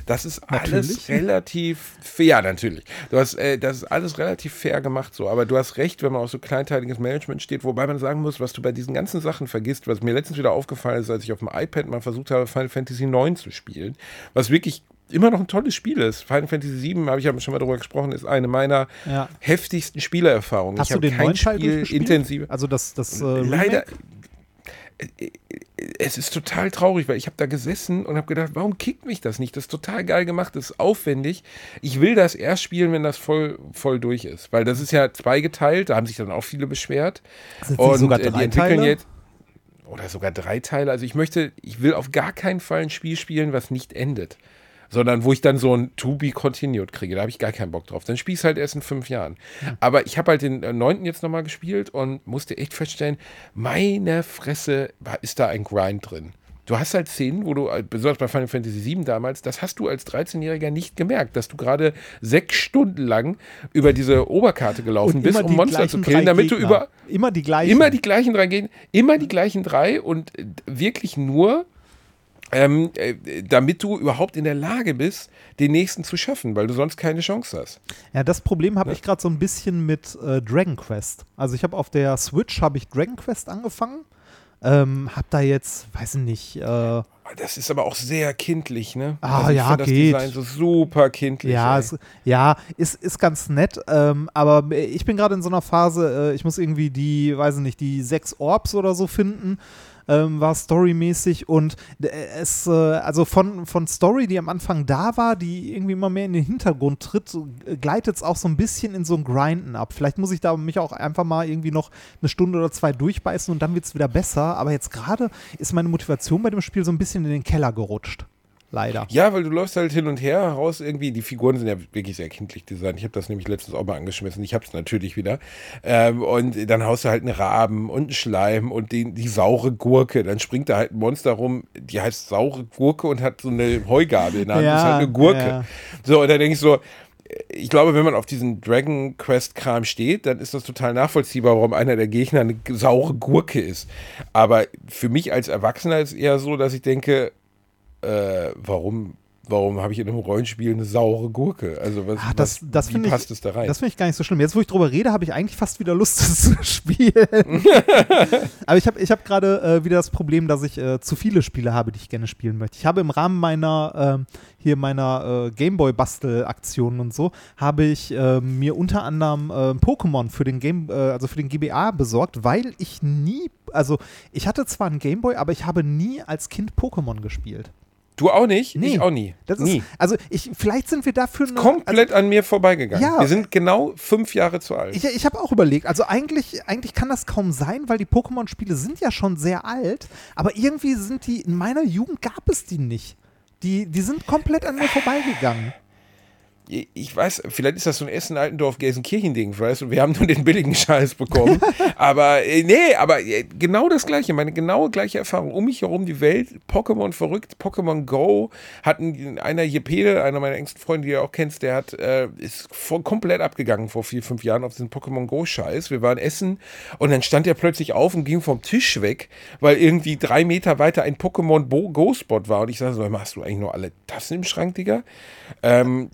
Das ist alles Natürlich. relativ fair, ja, natürlich. Du hast, äh, das ist alles relativ fair gemacht so. Aber du hast recht, wenn man auf so kleinteiliges Management steht, wobei man sagen muss, was du bei diesen ganzen Sachen vergisst, was mir letztens wieder aufgefallen ist, als ich auf dem iPad mal versucht habe, Final Fantasy IX zu spielen, was wirklich immer noch ein tolles Spiel ist. Final Fantasy VII, habe ich ja schon mal drüber gesprochen, ist eine meiner Ja. heftigsten Spielerfahrungen. Hast ich du den kein neuen Spiel intensiv. Also das, das äh, Leider. Es ist total traurig, weil ich habe da gesessen und habe gedacht, warum kickt mich das nicht? Das ist total geil gemacht, das ist aufwendig. Ich will das erst spielen, wenn das voll, voll durch ist. Weil das ist ja zweigeteilt, da haben sich dann auch viele beschwert. Sind nicht sogar äh, die drei entwickeln Teile? jetzt. Oder sogar drei Teile. Also ich möchte, ich will auf gar keinen Fall ein Spiel spielen, was nicht endet. Sondern wo ich dann so ein To Be Continued kriege. Da habe ich gar keinen Bock drauf. Dann spiel ich halt erst in fünf Jahren. Aber ich habe halt den äh, neunten jetzt nochmal gespielt und musste echt feststellen, meine Fresse, ist da ein Grind drin. Du hast halt Szenen, wo du, äh, besonders bei Final Fantasy VII damals, das hast du als 13-Jähriger nicht gemerkt, dass du gerade sechs Stunden lang über diese Oberkarte gelaufen bist, um Monster zu killen, damit du über, Immer die gleichen. Immer die gleichen drei gehen, immer die gleichen drei und äh, wirklich nur, ähm, äh, damit du überhaupt in der Lage bist, den nächsten zu schaffen, weil du sonst keine Chance hast. Ja, das Problem habe ich gerade so ein bisschen mit äh, Dragon Quest. Also ich habe auf der Switch habe ich Dragon Quest angefangen. Ähm, hab da jetzt, weiß ich nicht, äh, Das ist aber auch sehr kindlich, ne? Ah, ich ja, das geht. Design so super kindlich. Ja, es, ja ist, ist ganz nett, ähm, aber ich bin gerade in so einer Phase, äh, ich muss irgendwie die, weiß ich nicht, die sechs Orbs oder so finden, ähm, war storymäßig und äh, es, äh, also von, von Story, die am Anfang da war, die irgendwie immer mehr in den Hintergrund tritt, äh, gleitet es auch so ein bisschen in so ein Grinden ab. Vielleicht muss ich da mich auch einfach mal irgendwie noch eine Stunde oder zwei durchbeißen und dann wird es wieder besser, aber jetzt gerade ist meine Motivation bei dem Spiel so ein bisschen in den Keller gerutscht. Leider. Ja, weil du läufst halt hin und her raus irgendwie. Die Figuren sind ja wirklich sehr kindlich designt. Ich habe das nämlich letztens auch mal angeschmissen. Ich habe es natürlich wieder. Ähm, und dann haust du halt einen Raben und einen Schleim und den, die saure Gurke. Dann springt da halt ein Monster rum, die heißt saure Gurke und hat so eine Heugabel in der Hand. Ja, das ist halt eine Gurke. ja. So, und da denke ich so, ich glaube, wenn man auf diesen Dragon Quest Kram steht, dann ist das total nachvollziehbar, warum einer der Gegner eine saure Gurke ist. Aber für mich als Erwachsener ist eher so, dass ich denke, äh, warum, warum habe ich in einem Rollenspiel eine saure Gurke? Also was, Ah, das, was, das wie finde ich, passt es da rein? Das finde ich gar nicht so schlimm. Jetzt, wo ich drüber rede, habe ich eigentlich fast wieder Lust, das zu spielen. Aber ich habe ich hab gerade äh, wieder das Problem, dass ich äh, zu viele Spiele habe, die ich gerne spielen möchte. Ich habe im Rahmen meiner ähm, hier meiner äh, Gameboy-Bastel-Aktionen und so, habe ich äh, mir unter anderem äh, Pokémon für den Game, äh, also für den GBA besorgt, weil ich nie, also ich hatte zwar einen Gameboy, aber ich habe nie als Kind Pokémon gespielt. Du auch nicht? Nee. Ich auch nie. Das nie. ist, also ich, vielleicht sind wir dafür noch, Komplett an mir vorbeigegangen. Ja. Wir sind genau fünf Jahre zu alt. Ich, ich habe auch überlegt, also eigentlich, eigentlich kann das kaum sein, weil die Pokémon-Spiele sind ja schon sehr alt, aber irgendwie sind die, in meiner Jugend gab es die nicht. Die, die sind komplett an mir vorbeigegangen. Ich weiß, vielleicht ist das so ein Essen-Altendorf-Gelsenkirchen-Ding, weißt du, wir haben nur den billigen Scheiß bekommen. aber äh, nee, aber äh, genau das Gleiche, meine genaue gleiche Erfahrung. Um mich herum die Welt, Pokémon verrückt, Pokémon Go, hatten einer Jepede, einer meiner engsten Freunde, die du auch kennst, der hat, äh, ist voll, komplett abgegangen vor vier, fünf Jahren auf diesen Pokémon Go-Scheiß. Wir waren essen und dann stand er plötzlich auf und ging vom Tisch weg, weil irgendwie drei Meter weiter ein Pokémon Go-Spot war. Und ich sage so, hast du eigentlich noch alle Tassen im Schrank, Digga? Ähm,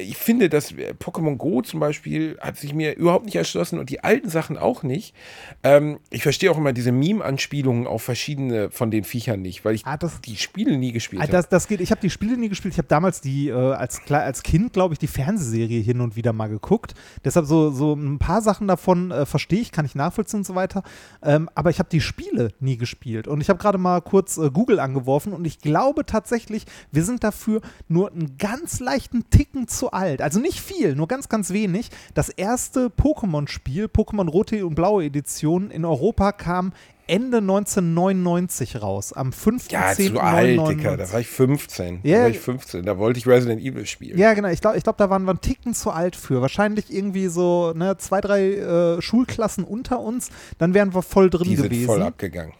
ich finde, dass Pokémon Go zum Beispiel hat sich mir überhaupt nicht erschlossen und die alten Sachen auch nicht. Ähm, ich verstehe auch immer diese Meme-Anspielungen auf verschiedene von den Viechern nicht, weil ich Ah, das- die Spiele nie gespielt Ah, habe. Das, das geht. Ich habe die Spiele nie gespielt. Ich habe damals die äh, als, als Kind, glaube ich, die Fernsehserie hin und wieder mal geguckt. Deshalb so, so ein paar Sachen davon äh, verstehe ich, kann ich nachvollziehen und so weiter. Ähm, aber ich habe die Spiele nie gespielt. Und ich habe gerade mal kurz äh, Google angeworfen und ich glaube tatsächlich, wir sind dafür nur einen ganz leichten Ticken zu alt. Also nicht viel, nur ganz, ganz wenig. Das erste Pokémon-Spiel, Pokémon Rote und Blaue Edition in Europa kam Ende 1999 raus, am 5.10.1999. ja, zu alt, Dicker. Da war ich 15. Ja. Da war ich 15. Da wollte ich Resident Evil spielen. Ja, genau. Ich glaube, ich glaub, da waren wir einen Ticken zu alt für. Wahrscheinlich irgendwie so ne, zwei, drei äh, Schulklassen unter uns. Dann wären wir voll drin die sind gewesen. voll abgegangen.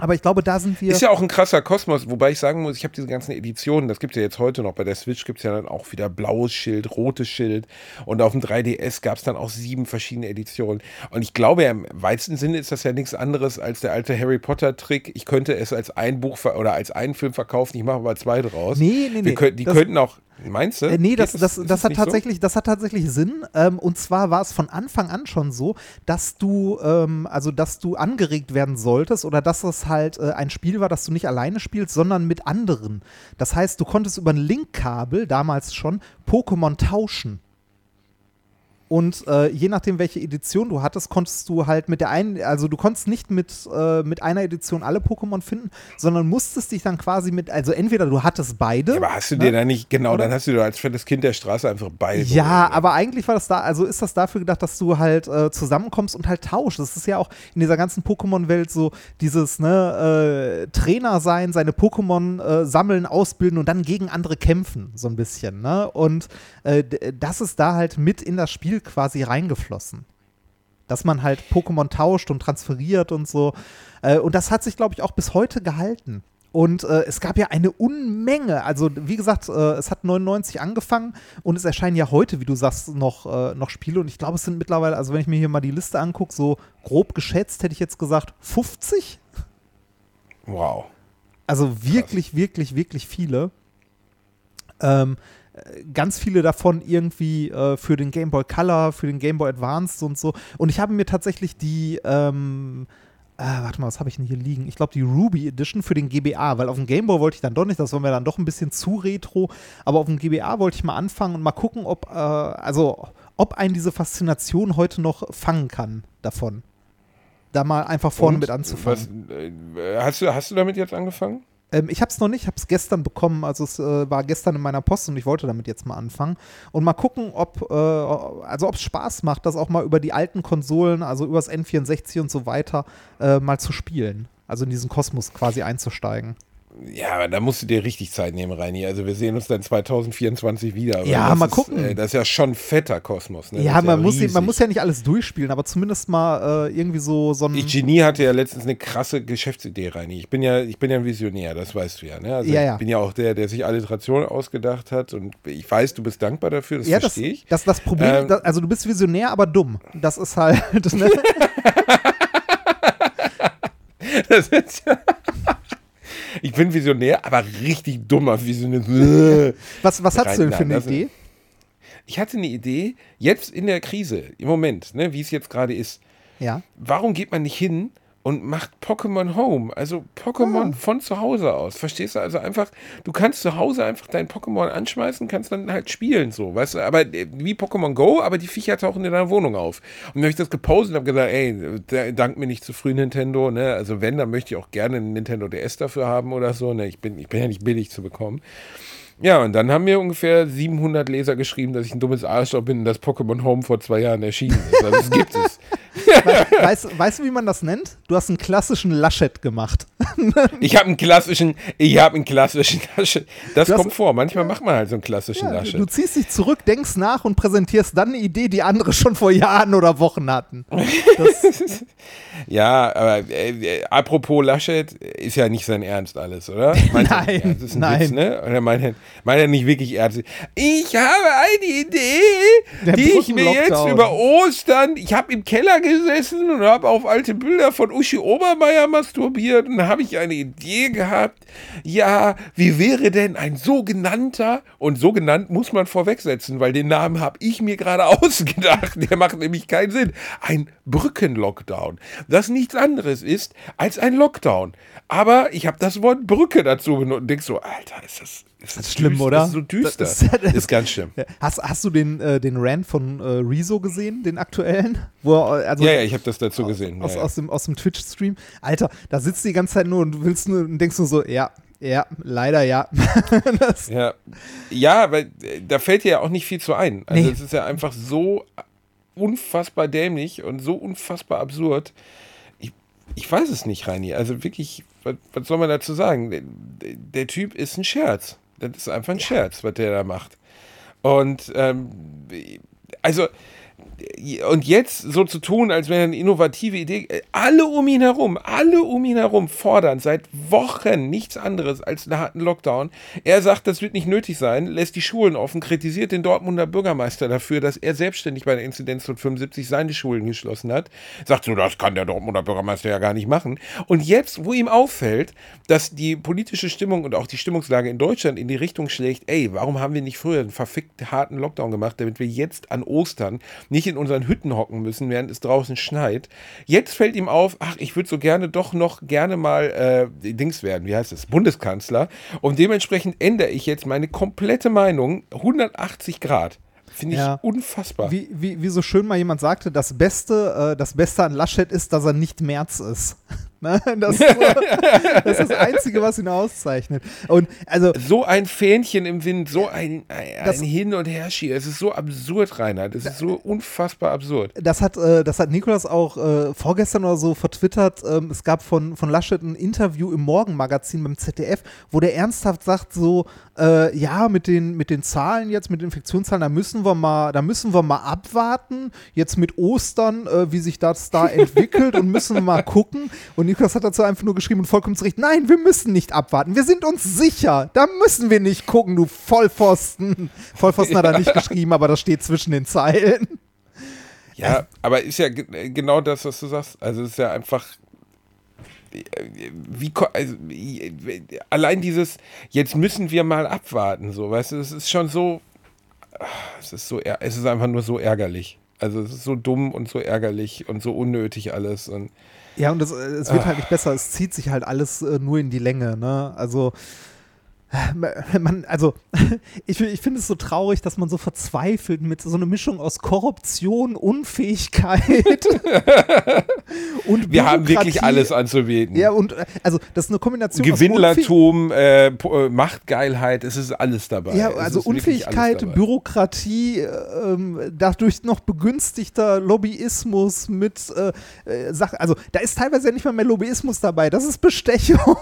Aber ich glaube, da sind wir. Ist ja auch ein krasser Kosmos, wobei ich sagen muss, ich habe diese ganzen Editionen, das gibt es ja jetzt heute noch. Bei der Switch gibt es ja dann auch wieder blaues Schild, rotes Schild und auf dem 3DS gab es dann auch sieben verschiedene Editionen. Und ich glaube, ja, im weitesten Sinne ist das ja nichts anderes als der alte Harry Potter-Trick. Ich könnte es als ein Buch oder als einen Film verkaufen, ich mache aber zwei draus. Nee, nee, nee. könnten, die Das- könnten auch, meinst du? Äh, nee, das, das, ist das, hat nicht so? tatsächlich, das hat tatsächlich Sinn. Ähm, und zwar war es von Anfang an schon so, dass du, ähm, also dass du angeregt werden solltest oder dass es halt äh, ein Spiel war, das du nicht alleine spielst, sondern mit anderen. Das heißt, du konntest über ein Linkkabel damals schon Pokémon tauschen. Und äh, je nachdem, welche Edition du hattest, konntest du halt mit der einen, also du konntest nicht mit, äh, mit einer Edition alle Pokémon finden, sondern musstest dich dann quasi mit, also entweder du hattest beide. Ja, aber hast du ne? dir da nicht, genau, Oder? dann hast du dir als fettes Kind der Straße einfach beide. Ja, aber eigentlich war das da, also ist das dafür gedacht, dass du halt äh, zusammenkommst und halt tauschst. Das ist ja auch in dieser ganzen Pokémon-Welt so dieses, ne, äh, Trainer sein, seine Pokémon äh, sammeln, ausbilden und dann gegen andere kämpfen, so ein bisschen, ne? Und äh, das ist da halt mit in das Spiel quasi reingeflossen. Dass man halt Pokémon tauscht und transferiert und so. Äh, und das hat sich, glaube ich, auch bis heute gehalten. Und äh, es gab ja eine Unmenge. Also, wie gesagt, äh, es hat 99 angefangen und es erscheinen ja heute, wie du sagst, noch, äh, noch Spiele. Und ich glaube, es sind mittlerweile, also wenn ich mir hier mal die Liste angucke, so grob geschätzt hätte ich jetzt gesagt 50. Wow. Also wirklich, wirklich, wirklich viele. Ähm, äh, ganz viele davon irgendwie äh, für den Game Boy Color, für den Game Boy Advance und so. Und ich habe mir tatsächlich die, ähm, äh, warte mal, was habe ich denn hier liegen? Ich glaube, die Ruby Edition für den GBA, weil auf dem Game Boy wollte ich dann doch nicht, das war mir dann doch ein bisschen zu retro, aber auf dem GBA wollte ich mal anfangen und mal gucken, ob, äh, also, ob einen diese Faszination heute noch fangen kann davon. Da mal einfach vorne Und mit anzufangen. Was, äh, hast, du, hast du damit jetzt angefangen? Ähm, ich habe es noch nicht, ich habe es gestern bekommen, also es äh, war gestern in meiner Post und ich wollte damit jetzt mal anfangen und mal gucken, ob äh, also ob es Spaß macht, das auch mal über die alten Konsolen, also übers N64 und so weiter, äh, mal zu spielen. Also in diesen Kosmos quasi einzusteigen. Ja, aber da musst du dir richtig Zeit nehmen, Reini. Also wir sehen uns dann 2024 wieder. weil Ja, mal ist, gucken. Äh, das ist ja schon fetter Kosmos. Ne? ja, man, muss, riesig. man muss ja nicht alles durchspielen, aber zumindest mal äh, irgendwie so, so ein. Ich, Genie hatte ja letztens eine krasse Geschäftsidee, Reini. Ich bin ja, ich bin ja ein Visionär, das weißt du ja. Ne? Also Ja, ich ja. bin ja auch der, der sich Alliteration ausgedacht hat und ich weiß, du bist dankbar dafür, das ja, das, verstehe ich. das, das Problem, Ähm, das, also du bist visionär, aber dumm. Das ist halt. Ne? Das ist ja ich bin Visionär, aber richtig dummer Visionär. Was, was hast du denn für eine Idee? Ich hatte eine Idee, jetzt in der Krise, im Moment, ne, wie es jetzt gerade ist, Ja. warum geht man nicht hin und macht Pokémon Home? Also Pokémon Ah. von zu Hause aus. Verstehst du? Also einfach, du kannst zu Hause einfach dein Pokémon anschmeißen, kannst dann halt spielen, so, weißt du? Aber äh, wie Pokémon Go, aber die Viecher tauchen in deiner Wohnung auf. Und dann habe ich das gepostet und habe gesagt, ey, da- dank mir nicht zu früh Nintendo, ne? Also wenn, dann möchte ich auch gerne einen Nintendo DS dafür haben oder so, ne? Ich bin, ich bin ja nicht billig zu bekommen. Ja, und dann haben mir ungefähr 700 Leser geschrieben, dass ich ein dummes Arschloch bin und das Pokémon Home vor zwei Jahren erschienen ist. Also es gibt es. Weißt, weißt du, wie man das nennt? Du hast einen klassischen Laschet gemacht. Ich habe einen klassischen, ich habe einen klassischen Laschet. Das hast- kommt vor. Manchmal macht man halt so einen klassischen Ja, Laschet. du ziehst dich zurück, denkst nach und präsentierst dann eine Idee, die andere schon vor Jahren oder Wochen hatten. Ja, aber äh, äh, apropos Laschet, ist ja nicht sein Ernst alles, oder? Meint nicht Nein? Das ist ein nein. Witz, ne? Oder meint er, er nicht wirklich ernst? Ich habe eine Idee, Der die ich mir jetzt über Ostern, ich habe im Keller gesessen und habe auf alte Bilder von Uschi Obermeier masturbiert und habe ich eine Idee gehabt. Ja, wie wäre denn ein sogenannter, und so genannt muss man vorwegsetzen, weil den Namen habe ich mir gerade ausgedacht. Der macht nämlich keinen Sinn. Ein Brückenlockdown. Das nichts anderes ist als ein Lockdown. Aber ich habe das Wort Brücke dazu benutzt und denk so, Alter, ist das, ist Das ist schlimm, düster, oder? Das ist so düster. Das ist- das- ist ganz schlimm. Hast, hast du den, äh, den Rant von äh, Rezo gesehen, den aktuellen? Er, äh, also Ja, ja, ich habe das dazu gesehen. aus, ja, aus dem, aus dem Twitch-Stream. Alter, da sitzt die ganze Zeit nur und willst nur und denkst nur so, ja, ja, leider ja. Ja, ja weil äh, da fällt dir ja auch nicht viel zu ein. Also Nee. es ist ja einfach so unfassbar dämlich und so unfassbar absurd. Ich, ich weiß es nicht, Reini. Also wirklich, was, was soll man dazu sagen? Der, der Typ ist ein Scherz. Das ist einfach ein Scherz, was der da macht. Und ähm, also und jetzt so zu tun, als wäre eine innovative Idee, äh, alle um ihn herum, alle um ihn herum fordern seit Wochen nichts anderes als einen harten Lockdown. Er sagt, das wird nicht nötig sein, lässt die Schulen offen, kritisiert den Dortmunder Bürgermeister dafür, dass er selbstständig bei der Inzidenz von 75 seine Schulen geschlossen hat. Sagt so, das kann der Dortmunder Bürgermeister ja gar nicht machen. Und jetzt, wo ihm auffällt, dass die politische Stimmung und auch die Stimmungslage in Deutschland in die Richtung schlägt, ey, warum haben wir nicht früher einen verfickt harten Lockdown gemacht, damit wir jetzt an Ostern nicht in unseren Hütten hocken müssen, während es draußen schneit. Jetzt fällt ihm auf, ach, ich würde so gerne doch noch gerne mal äh, Dings werden, wie heißt es, Bundeskanzler. Und dementsprechend ändere ich jetzt meine komplette Meinung 180 Grad. Finde ich Ja. unfassbar. wie, wie, wie so schön mal jemand sagte, das Beste, äh, das Beste an Laschet ist, dass er nicht März ist. Ne? das, ist so, das ist das Einzige, was ihn auszeichnet. Und also so ein Fähnchen im Wind, so ein, ein, Das- ein Hin- und Herschieben. Es ist so absurd, Reinhard. Es ist so unfassbar absurd. das hat, äh, das hat Nikolas auch äh, vorgestern oder so vertwittert. Ähm, es gab von, von Laschet ein Interview im Morgenmagazin beim ZDF, wo der ernsthaft sagt, so, äh, ja, mit den, mit den Zahlen jetzt, mit den Infektionszahlen, da müssen wir mal, da müssen wir mal abwarten. Jetzt mit Ostern, äh, wie sich das da entwickelt und müssen wir mal gucken. Und Nikolas hat dazu einfach nur geschrieben und vollkommen zu Recht, nein, wir müssen nicht abwarten. Wir sind uns sicher. Da müssen wir nicht gucken, du Vollpfosten. Vollpfosten hat er nicht geschrieben, aber das steht zwischen den Zeilen. Ja, aber ist ja ge- genau das, was du sagst. Also es ist ja einfach. Wie, ko- also, allein dieses, jetzt müssen wir mal abwarten, so, weißt du, es ist schon so, es ist so, es ist einfach nur so ärgerlich. Also es ist so dumm und so ärgerlich und so unnötig alles und Ja, und es, äh, es wird halt nicht besser, es zieht sich halt alles äh, nur in die Länge, ne? Also, man, also, ich, ich finde es so traurig, dass man so verzweifelt mit so einer Mischung aus Korruption, Unfähigkeit und wir haben wirklich alles anzubieten. Ja, und also, das ist eine Kombination Gewinnlertum, äh, äh, Machtgeilheit, es ist alles dabei. Ja, also Unfähigkeit. Bürokratie, äh, dadurch noch begünstigter Lobbyismus mit äh, äh, Sachen. Also da ist teilweise ja nicht mal mehr Lobbyismus dabei. Das ist Bestechung.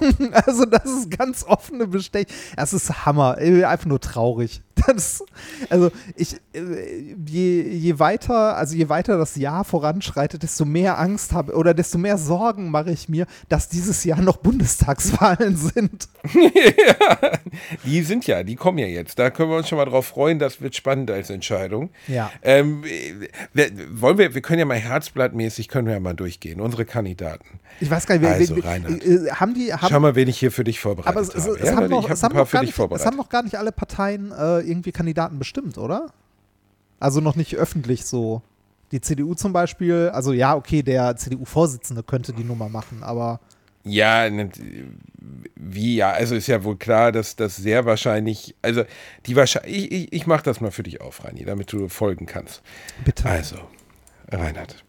Also das ist ganz offene Bestechung. Das ist Hammer. Einfach nur traurig. Das, also ich, äh, je, je weiter, also je weiter das Jahr voranschreitet, desto mehr Angst habe oder desto mehr Sorgen mache ich mir, dass dieses Jahr noch Bundestagswahlen sind. Die sind ja, die kommen ja jetzt. Da können wir uns schon mal drauf freuen. Das wird spannend als Entscheidung. Ja. Ähm, äh, wir, wollen wir, wir können ja mal herzblattmäßig, können wir ja mal durchgehen. Unsere Kandidaten. Ich weiß gar nicht, wer, Also, wer, Reinhard. äh, haben die, haben, Schau mal, wen ich hier für dich vorbereitet aber habe. es, Ja, haben noch, es, haben noch gar nicht, es haben vorbereitet. noch gar nicht alle Parteien äh, irgendwie Kandidaten bestimmt, oder? Also noch nicht öffentlich so. Die CDU zum Beispiel, also ja, okay, der CDU-Vorsitzende könnte die Nummer machen, aber Ja, ne, wie ja, also ist ja wohl klar, dass das sehr wahrscheinlich, also die wahrscheinlich, ich, ich, ich mache das mal für dich auf, Reini, damit du folgen kannst. bitte. Also, Reinhard,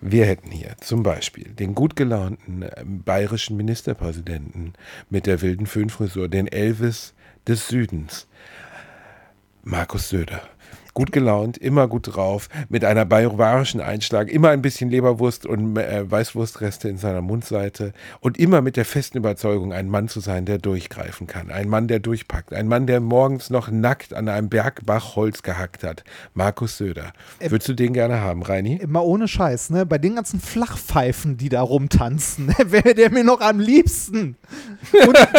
wir hätten hier zum Beispiel den gut gelaunten äh, bayerischen Ministerpräsidenten mit der wilden Föhnfrisur, den Elvis des Südens, Markus Söder. Gut gelaunt, immer gut drauf, mit einer bayerischen Einschlag, immer ein bisschen Leberwurst und äh, Weißwurstreste in seiner Mundseite und immer mit der festen Überzeugung, ein Mann zu sein, der durchgreifen kann, ein Mann, der durchpackt, ein Mann, der morgens noch nackt an einem Bergbach Holz gehackt hat. Markus Söder. Würdest du den gerne haben, Reini? Immer ohne Scheiß, ne? Bei den ganzen Flachpfeifen, die da rumtanzen, ne? wäre der mir noch am liebsten.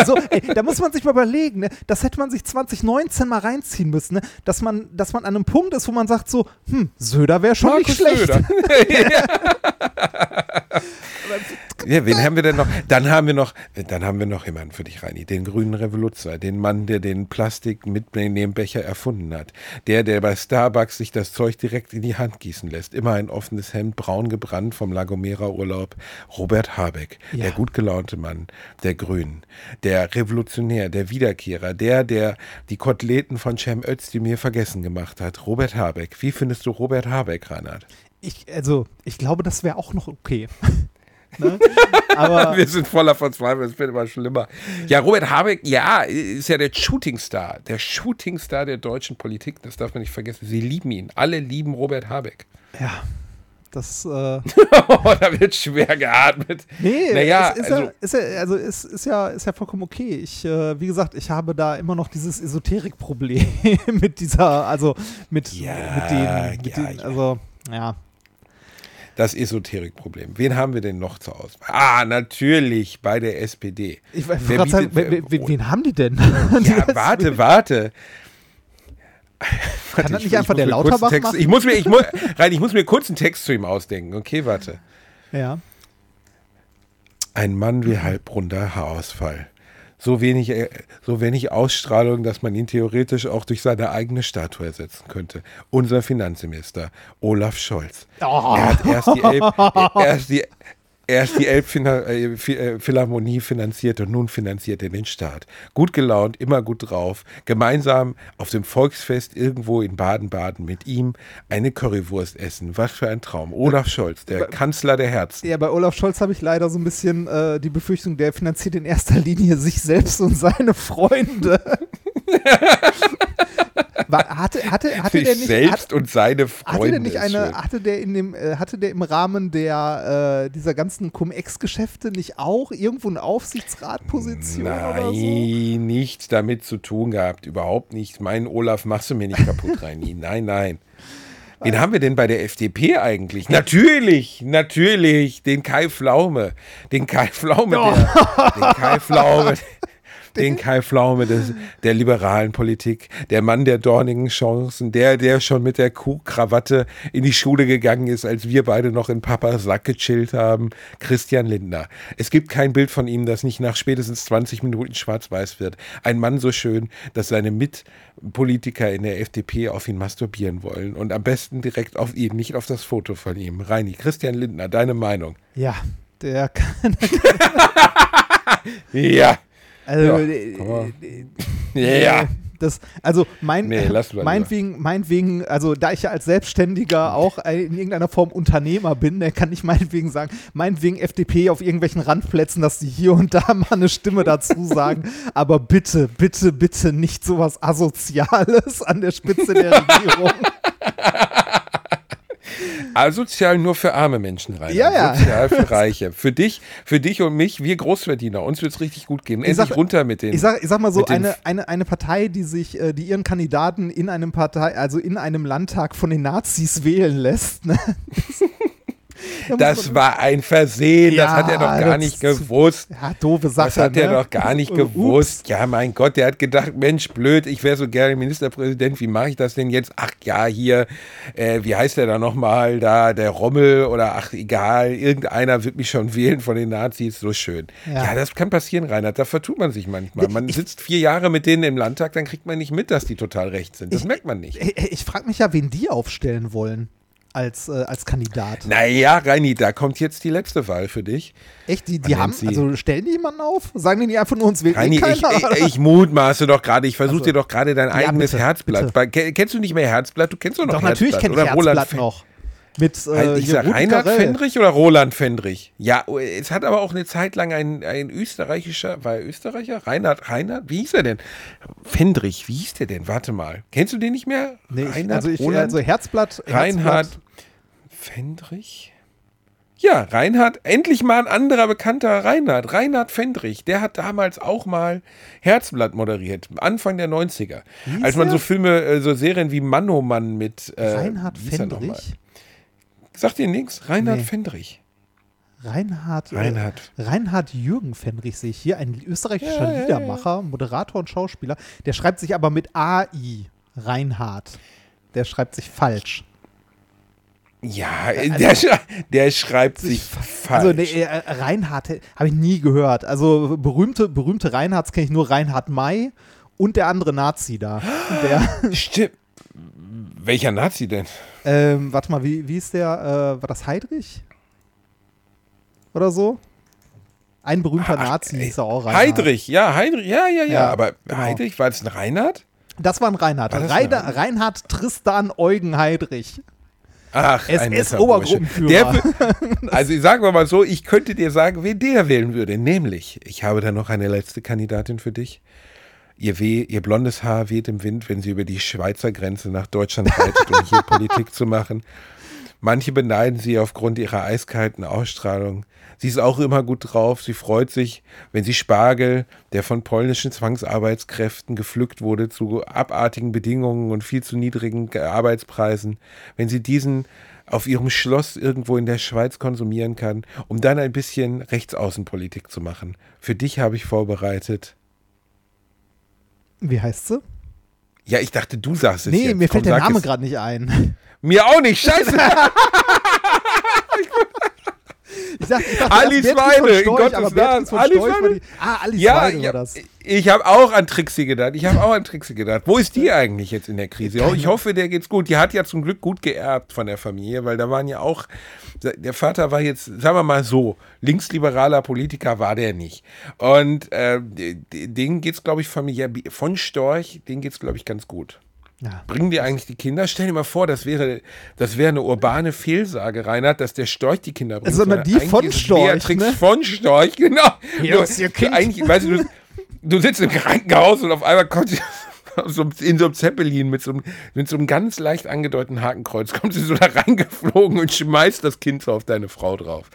So, ey, da muss man sich mal überlegen, ne? Das hätte man sich 2019 mal reinziehen müssen, ne? Dass man, dass man an einem Punkt ist, wo man sagt so, hm, Söder wäre schon nicht schlecht. Ja, wen haben wir denn noch? Dann haben wir noch, dann haben wir noch jemanden für dich, Reini, den grünen Revoluzer, den Mann, der den Plastik mit in dem Becher erfunden hat. Der, der bei Starbucks sich das Zeug direkt in die Hand gießen lässt. Immer ein offenes Hemd, braun gebrannt vom Lagomera Urlaub. Robert Habeck, Ja. der gut gelaunte Mann, der Grünen, der Revolutionär, der Wiederkehrer, der, der die Koteletten von Cem Özdemir vergessen gemacht hat. Robert Habeck. Wie findest du Robert Habeck, Reinhard? Ich, also, ich glaube, das wäre auch noch okay. Ne? Aber Wir sind voller Verzweiflung, es wird immer schlimmer. Ja, Robert Habeck, ja, ist ja der Shootingstar, der Shootingstar der deutschen Politik, das darf man nicht vergessen. Sie lieben ihn, alle lieben Robert Habeck. ja, das. Äh, Oh, da wird schwer geatmet. Nee, naja, es ist, also, ja, ist ja, also es ist ja, ist ja vollkommen okay. Ich, äh, wie gesagt, ich habe da immer noch dieses Esoterik-Problem mit dieser, also mit, Ja, mit den, mit ja, den also ja. Das Esoterikproblem. Wen haben wir denn noch zur Auswahl? Ah, natürlich, bei der SPD. Ich wollte gerade sagen, wen, wen, wen haben die denn? Ja, warte, warte. Kann das Ich- nicht ich einfach muss der Lauterbach Text, machen? Ich muss mir, ich muss, rein, ich muss mir kurz einen Text zu ihm ausdenken. Okay, warte. Ja. Ein Mann wie halbrunder Haarausfall. So wenig, äh, so wenig Ausstrahlung, dass man ihn theoretisch auch durch seine eigene Statue ersetzen könnte. Unser Finanzminister, Olaf Scholz. Oh. Er hat erst die, Elb, erst die, erst die Elbphilharmonie finanziert und nun finanziert er den Staat. Gut gelaunt, immer gut drauf. Gemeinsam auf dem Volksfest irgendwo in Baden-Baden mit ihm eine Currywurst essen. Was für ein Traum. Olaf Scholz, der Kanzler der Herzen. Ja, bei Olaf Scholz habe ich leider so ein bisschen äh, die Befürchtung, der finanziert in erster Linie sich selbst und seine Freunde. War, hatte, hatte, hatte sich der nicht, selbst hat, und seine Freunde. hatte der nicht eine, hatte der in dem, äh, hatte der im Rahmen der äh, dieser ganzen Cum-Ex-Geschäfte nicht auch irgendwo eine Aufsichtsratposition oder so? Nein, nichts damit zu tun gehabt. Überhaupt nicht. Mein Olaf machst du mir nicht kaputt, Reini. Nein, nein. Wen haben wir denn bei der FDP eigentlich? Natürlich, natürlich, den Kai Pflaume. Den Kai Pflaume, der, den Kai Pflaume, den Kai Pflaume des, der liberalen Politik, der Mann der dornigen Chancen, der, der schon mit der Kuhkrawatte in die Schule gegangen ist, als wir beide noch in Papas Sack gechillt haben, Christian Lindner. Es gibt kein Bild von ihm, das nicht nach spätestens 20 Minuten schwarz-weiß wird. Ein Mann so schön, dass seine Mitpolitiker in der FDP auf ihn masturbieren wollen und am besten direkt auf ihn, nicht auf das Foto von ihm. Reini, Christian Lindner, deine Meinung? Ja, der kann. Ja. Also, Ja, äh, man- äh, Ja. Das, also mein, Nee, meinetwegen, meinetwegen, also da ich ja als Selbstständiger auch in irgendeiner Form Unternehmer bin, dann kann ich meinetwegen sagen, meinetwegen FDP auf irgendwelchen Randplätzen, dass die hier und da mal eine Stimme dazu sagen. Aber bitte, bitte, bitte nicht sowas Asoziales an der Spitze der Regierung. Asozial nur für arme Menschen rein. Ja, ja. Sozial für Reiche. Für dich, für dich und mich, wir Großverdiener. Uns wird es richtig gut gehen. Ich Endlich sag- runter mit den. Ich sag, ich sag mal so, eine, eine, eine Partei, die sich, äh, die ihren Kandidaten in einem Partei, also in einem Landtag von den Nazis wählen lässt, ne? Das war ein Versehen, das Ja, hat er doch gar das nicht gewusst. Ja, doofe Sache. Das hat er ne? doch gar nicht Ups. gewusst. Ja, mein Gott, der hat gedacht, Mensch, blöd, ich wäre so gerne Ministerpräsident, wie mache ich das denn jetzt? Ach ja, hier, äh, wie heißt der da nochmal, da, der Rommel oder ach, egal, irgendeiner wird mich schon wählen von den Nazis, so schön. Ja. Ja, das kann passieren, Reinhard, da vertut man sich manchmal. Man sitzt vier Jahre mit denen im Landtag, dann kriegt man nicht mit, dass die total recht sind. Das merkt man nicht. Ich, ich frage mich ja, wen die aufstellen wollen als, äh, als Kandidat. Naja, Reini, da kommt jetzt die letzte Wahl für dich. Echt, die, die haben, also stellen die jemanden auf? Sagen die nicht einfach nur, uns wählt eh Reini, ich, ich, ich mutmaße doch gerade, ich versuche Also, dir doch gerade dein eigenes bitte, Herzblatt. bitte. Kennst du nicht mehr Herzblatt? Du kennst doch noch Doch, natürlich Herzblatt. kennt oder Roland Herzblatt noch. Mit, äh, ich hier sag Reinhard Carrell. Fendrich oder Roland Fendrich? Ja, oh, es hat aber auch eine Zeit lang ein, ein österreichischer, war er Österreicher? Reinhard, Reinhard, wie hieß er denn? Fendrich, wie hieß der denn? Warte mal. Kennst du den nicht mehr? Nee, ich, Reinhard, also, ich, Roland? also Herzblatt. Reinhard Herzblatt, Fendrich? Ja, Reinhard, endlich mal ein anderer bekannter Reinhard. Reinhard Fendrich, der hat damals auch mal Herzblatt moderiert, Anfang der 90er. Hieß als man er? so Filme, äh, so Serien wie Mannomann mit. Äh, Reinhard? Fendrich. Sagt dir nichts? Reinhard Nee. Fendrich. Reinhard, Reinhard. Äh, Reinhard Jürgen Fendrich sehe ich hier, ein österreichischer Ja, ja, ja. Liedermacher, Moderator und Schauspieler. Der schreibt sich aber mit AI. Reinhard. Der schreibt sich falsch. Ja, der, sch- der schreibt sich falsch. Also nee, äh, Reinhard habe ich nie gehört. Also berühmte, berühmte Reinhards kenne ich nur Reinhard May und der andere Nazi da. Der, Stimmt. Welcher Nazi denn? ähm, warte mal, wie, wie ist der? Äh, war das Heidrich? Oder so? Ein berühmter Nazi Ey, hieß er auch Reinhard. Heidrich, ja, Heidrich, ja, ja, ja. Ja, aber genau. Heidrich, war das ein Reinhard? Das war ein Reinhard. War Reiner, ein- Reinhard Tristan Eugen Heidrich. Ach, SS-Obergruppenführer. Also ich sage mal so, ich könnte dir sagen, wen der wählen würde. Nämlich, ich habe da noch eine letzte Kandidatin für dich. Ihr, weh, ihr blondes Haar weht im Wind, wenn sie über die Schweizer Grenze nach Deutschland reitet, um hier Politik zu machen. Manche beneiden sie aufgrund ihrer eiskalten Ausstrahlung. Sie ist auch immer gut drauf. Sie freut sich, wenn sie Spargel, der von polnischen Zwangsarbeitskräften gepflückt wurde, zu abartigen Bedingungen und viel zu niedrigen Arbeitspreisen, wenn sie diesen auf ihrem Schloss irgendwo in der Schweiz konsumieren kann, um dann ein bisschen Rechtsaußenpolitik zu machen. Für dich habe ich vorbereitet. Wie heißt sie? Ja, ich dachte, du sagst es Nee, jetzt. mir Komm, fällt der Name gerade nicht ein. Mir auch nicht, scheiße. Ich dachte, ich dachte Alice erst Beatrice Weide, in Gottes Storch, Namen. Alice Storch die. Ah, Alice Ja, ja war das. ich habe auch an Trixie gedacht. Ich habe auch an Trixie gedacht. Wo ist die eigentlich jetzt in der Krise? Ich hoffe, der geht's gut. Die hat ja zum Glück gut geerbt von der Familie, weil da waren ja auch, der Vater war jetzt, sagen wir mal so, linksliberaler Politiker war der nicht. Und äh, denen geht's, glaube ich, familiär, von Storch, denen geht's, glaube ich, ganz gut. Ja. Bringen die eigentlich die Kinder? Stell dir mal vor, das wäre, das wäre eine urbane Fehlsage, Reinhard, dass der Storch die Kinder bringt. Sondern die von Storch, Beatrix ne? von Storch, genau. Hier Du- ist ihr Kind. Eigentlich, weißt du, du, du sitzt im Krankenhaus und auf einmal kommt sie in so einem Zeppelin mit so, einem, mit so einem ganz leicht angedeuteten Hakenkreuz, kommt sie so da reingeflogen und schmeißt das Kind so auf deine Frau drauf.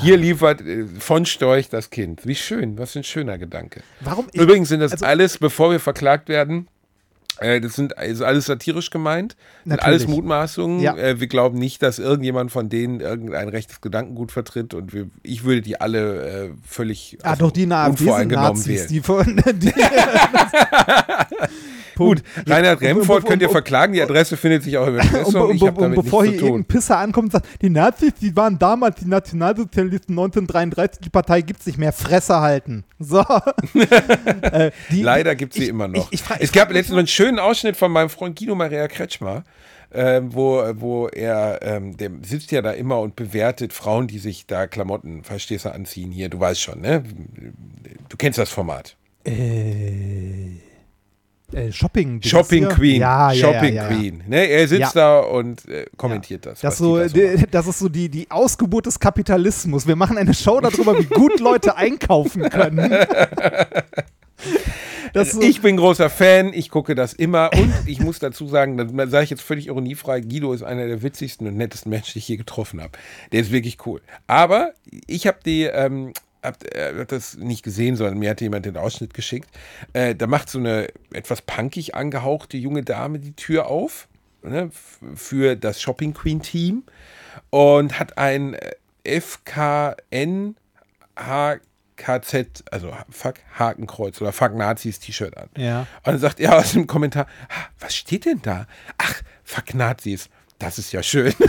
Hier liefert äh, von Storch das Kind. Wie schön, was für ein schöner Gedanke. Warum? Übrigens sind das also- alles, bevor wir verklagt werden, das sind ist alles satirisch gemeint, sind alles Mutmaßungen. Ja. Äh, wir glauben nicht, dass irgendjemand von denen irgendein rechtes Gedankengut vertritt und wir, ich würde die alle äh, völlig ah, doch, die Na unvoreingenommen Nazis. wählen. Die von, die, Gut, Reinhard Remford könnt ihr verklagen, die Adresse findet sich auch im Impressum. und, und, und bevor hier irgendein. Pisser ankommt und sagt, die Nazis, die waren damals die Nationalsozialisten 1933, die Partei gibt es nicht mehr, Fresse halten. So. äh, die, Leider gibt es sie ich- immer noch. Ich, ich, es gab frag mich letztens einen schönen Ausschnitt von meinem Freund Guido Maria Kretschmer, äh, wo, wo er, ähm, der sitzt ja da immer und bewertet Frauen, die sich da Klamotten, verstehst du, anziehen hier. Du weißt schon, ne? Du kennst das Format. Äh, äh, Shopping. Shopping Queen. Ja, Shopping ja, ja. Queen. Ne? Er sitzt da und äh, kommentiert das. Das, so, da so das ist so die, die Ausgeburt des Kapitalismus. Wir machen eine Show darüber, wie gut Leute einkaufen können. Das so, Ich bin großer Fan, ich gucke das immer und ich muss dazu sagen, das sage ich jetzt völlig ironiefrei, Guido ist einer der witzigsten und nettesten Menschen, die ich je getroffen habe. Der ist wirklich cool. Aber ich habe die, ähm, hab, äh, hab das nicht gesehen, sondern mir hat jemand den Ausschnitt geschickt. Äh, da macht so eine etwas punkig angehauchte junge Dame die Tür auf ne, für das Shopping Queen Team und hat ein äh, FKN KZ, also Fuck Hakenkreuz oder Fuck Nazis T-Shirt an. Ja. Und dann sagt er aus dem Kommentar, "Ah, was steht denn da? Ach, Fuck Nazis. Das ist ja schön.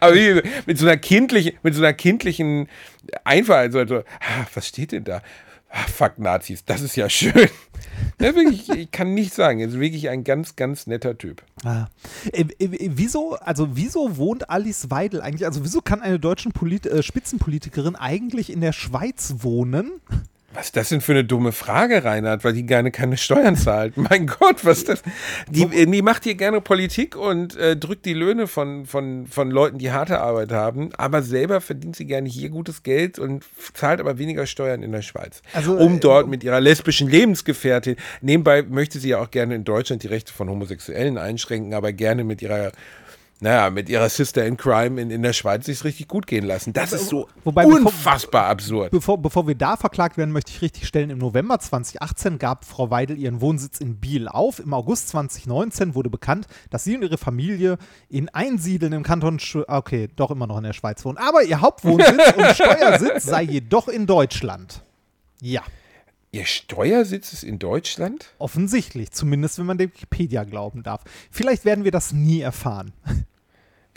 Aber wie, mit so einer kindlichen, mit so einer kindlichen Einfalt, also, ah, was steht denn da? Ah, fuck Nazis, das ist ja schön. Ja, wirklich, ich kann nicht sagen, er ist wirklich ein ganz, ganz netter Typ. Ah. Äh, äh, wieso, also wieso wohnt Alice Weidel eigentlich, also wieso kann eine deutsche Polit äh, Spitzenpolitikerin eigentlich in der Schweiz wohnen? Was ist das denn für eine dumme Frage, Reinhard, weil die gerne keine Steuern zahlt? Mein Gott, was ist das? Die, die macht hier gerne Politik und äh, drückt die Löhne von, von, von Leuten, die harte Arbeit haben, aber selber verdient sie gerne hier gutes Geld und zahlt aber weniger Steuern in der Schweiz. Also, um äh, dort mit ihrer lesbischen Lebensgefährtin, nebenbei möchte sie ja auch gerne in Deutschland die Rechte von Homosexuellen einschränken, aber gerne mit ihrer naja, mit ihrer Sister in Crime in, in der Schweiz sich richtig gut gehen lassen. Das ist so Wobei, bevor- unfassbar absurd. Bevor, bevor wir da verklagt werden, möchte ich richtig stellen, im November 2018 gab Frau Weidel ihren Wohnsitz in Biel auf. Im August 2019 wurde bekannt, dass sie und ihre Familie in Einsiedeln im Kanton, Sch okay, doch immer noch in der Schweiz wohnen. Aber ihr Hauptwohnsitz und Steuersitz sei jedoch in Deutschland. Ja. Ihr Steuersitz ist in Deutschland? Offensichtlich, zumindest wenn man Wikipedia glauben darf. Vielleicht werden wir das nie erfahren.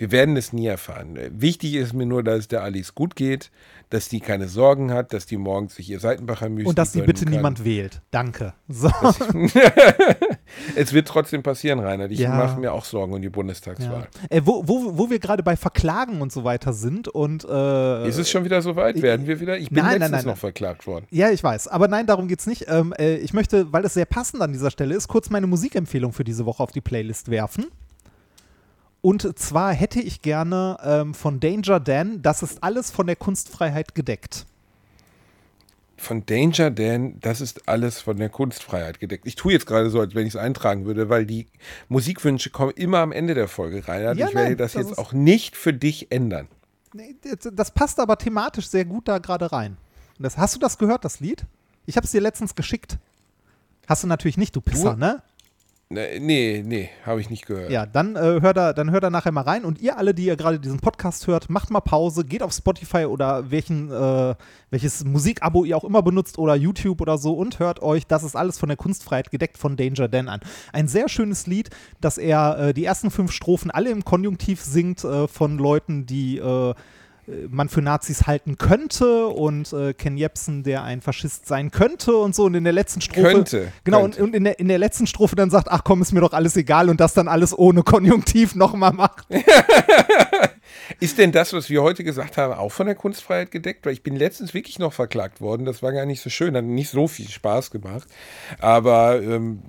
Wir werden es nie erfahren. Wichtig ist mir nur, dass es der Alice gut geht, dass die keine Sorgen hat, dass die morgens sich ihr Seitenbacher Müsli Und dass die bitte kann. niemand wählt. Danke. So. Es wird trotzdem passieren, Reinhard. Ich Ja. mache mir auch Sorgen um die Ja. Bundestagswahl. Äh, wo, wo, wo wir gerade bei Verklagen und so weiter sind und äh, Ist es schon wieder soweit? Werden wir wieder? Ich bin Nein, letztens nein, noch nein. verklagt worden. Ja, ich weiß. Aber nein, darum geht's nicht. Ähm, äh, ich möchte, weil es sehr passend an dieser Stelle ist, kurz meine Musikempfehlung für diese Woche auf die Playlist werfen. Und zwar hätte ich gerne ähm, von Danger Dan, das ist alles von der Kunstfreiheit gedeckt. Von Danger Dan, das ist alles von der Kunstfreiheit gedeckt. Ich tue jetzt gerade so, als wenn ich es eintragen würde, weil die Musikwünsche kommen immer am Ende der Folge rein. Ja, ich werde nein, das, das jetzt auch nicht für dich ändern. Das passt aber thematisch sehr gut da gerade rein. Das, hast du das gehört, das Lied? Ich habe es dir letztens geschickt. Hast du natürlich nicht, du Pisser, Du? ne? Ne, Nee, nee, habe ich nicht gehört. Ja, dann äh, hört da, dann hört da nachher mal rein. Und ihr alle, die ihr gerade diesen Podcast hört, macht mal Pause, geht auf Spotify oder welchen, äh, welches Musikabo ihr auch immer benutzt oder YouTube oder so und hört euch, das ist alles von der Kunstfreiheit gedeckt von Danger Dan an. Ein sehr schönes Lied, dass er äh, die ersten fünf Strophen alle im Konjunktiv singt äh, von Leuten, die äh, man für Nazis halten könnte und äh, Ken Jebsen, der ein Faschist sein könnte und so und in der letzten Strophe Könnte, genau könnte. Und, und in der in der letzten Strophe dann sagt, ach komm, ist mir doch alles egal und das dann alles ohne Konjunktiv nochmal macht. Ist denn das, was wir heute gesagt haben, auch von der Kunstfreiheit gedeckt? Weil ich bin letztens wirklich noch verklagt worden. Das war gar nicht so schön, hat nicht so viel Spaß gemacht. Aber ähm,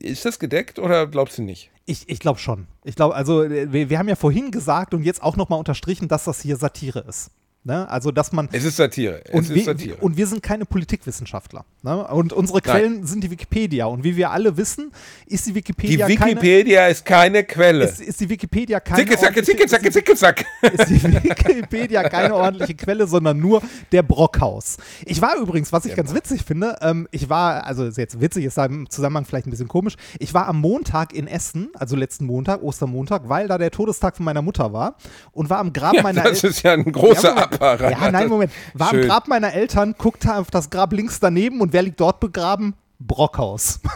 ist das gedeckt oder glaubst du nicht? Ich, ich glaube schon. Ich glaube, also äh, wir, wir haben ja vorhin gesagt und jetzt auch nochmal unterstrichen, dass das hier Satire ist. Ne? Also, dass man Es ist Satire. Es und ist wir, Satire. und wir sind keine Politikwissenschaftler. Ne? Und unsere Quellen sind die Wikipedia. Und wie wir alle wissen, ist die die Wikipedia, Wikipedia ist keine keine, Quelle. ist, ist die Wikipedia keine Zicke, zacke, ordentliche- zicke, zacke, zicke, zack. ist die Wikipedia keine ordentliche Quelle, sondern nur der Brockhaus. Ich war übrigens, was ich ganz witzig finde, ähm, ich war, also ist jetzt witzig, ist im Zusammenhang vielleicht ein bisschen komisch, ich war am Montag in Essen, also letzten Montag, Ostermontag, weil da der Todestag von meiner Mutter war und war am Grab Ja, meiner das El- ist ja ein großer Ja, Apparat. Ja, nein, Moment. War Schön. Grab meiner Eltern, guckte auf das Grab links daneben und wer liegt dort begraben? Brockhaus.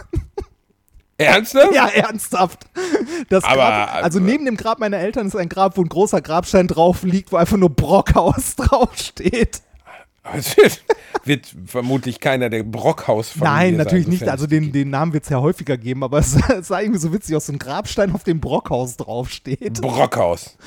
Ernsthaft? ja, ernsthaft. Das Aber, Grab, also äh, neben dem Grab meiner Eltern ist ein Grab, wo ein großer Grabstein drauf liegt, wo einfach nur Brockhaus draufsteht. Es wird, vermutlich keiner der Brockhaus Nein, natürlich nicht. Also den, den Namen wird es ja häufiger geben, aber es, sah irgendwie so witzig aus, so ein Grabstein, auf dem Brockhaus draufsteht. Brockhaus.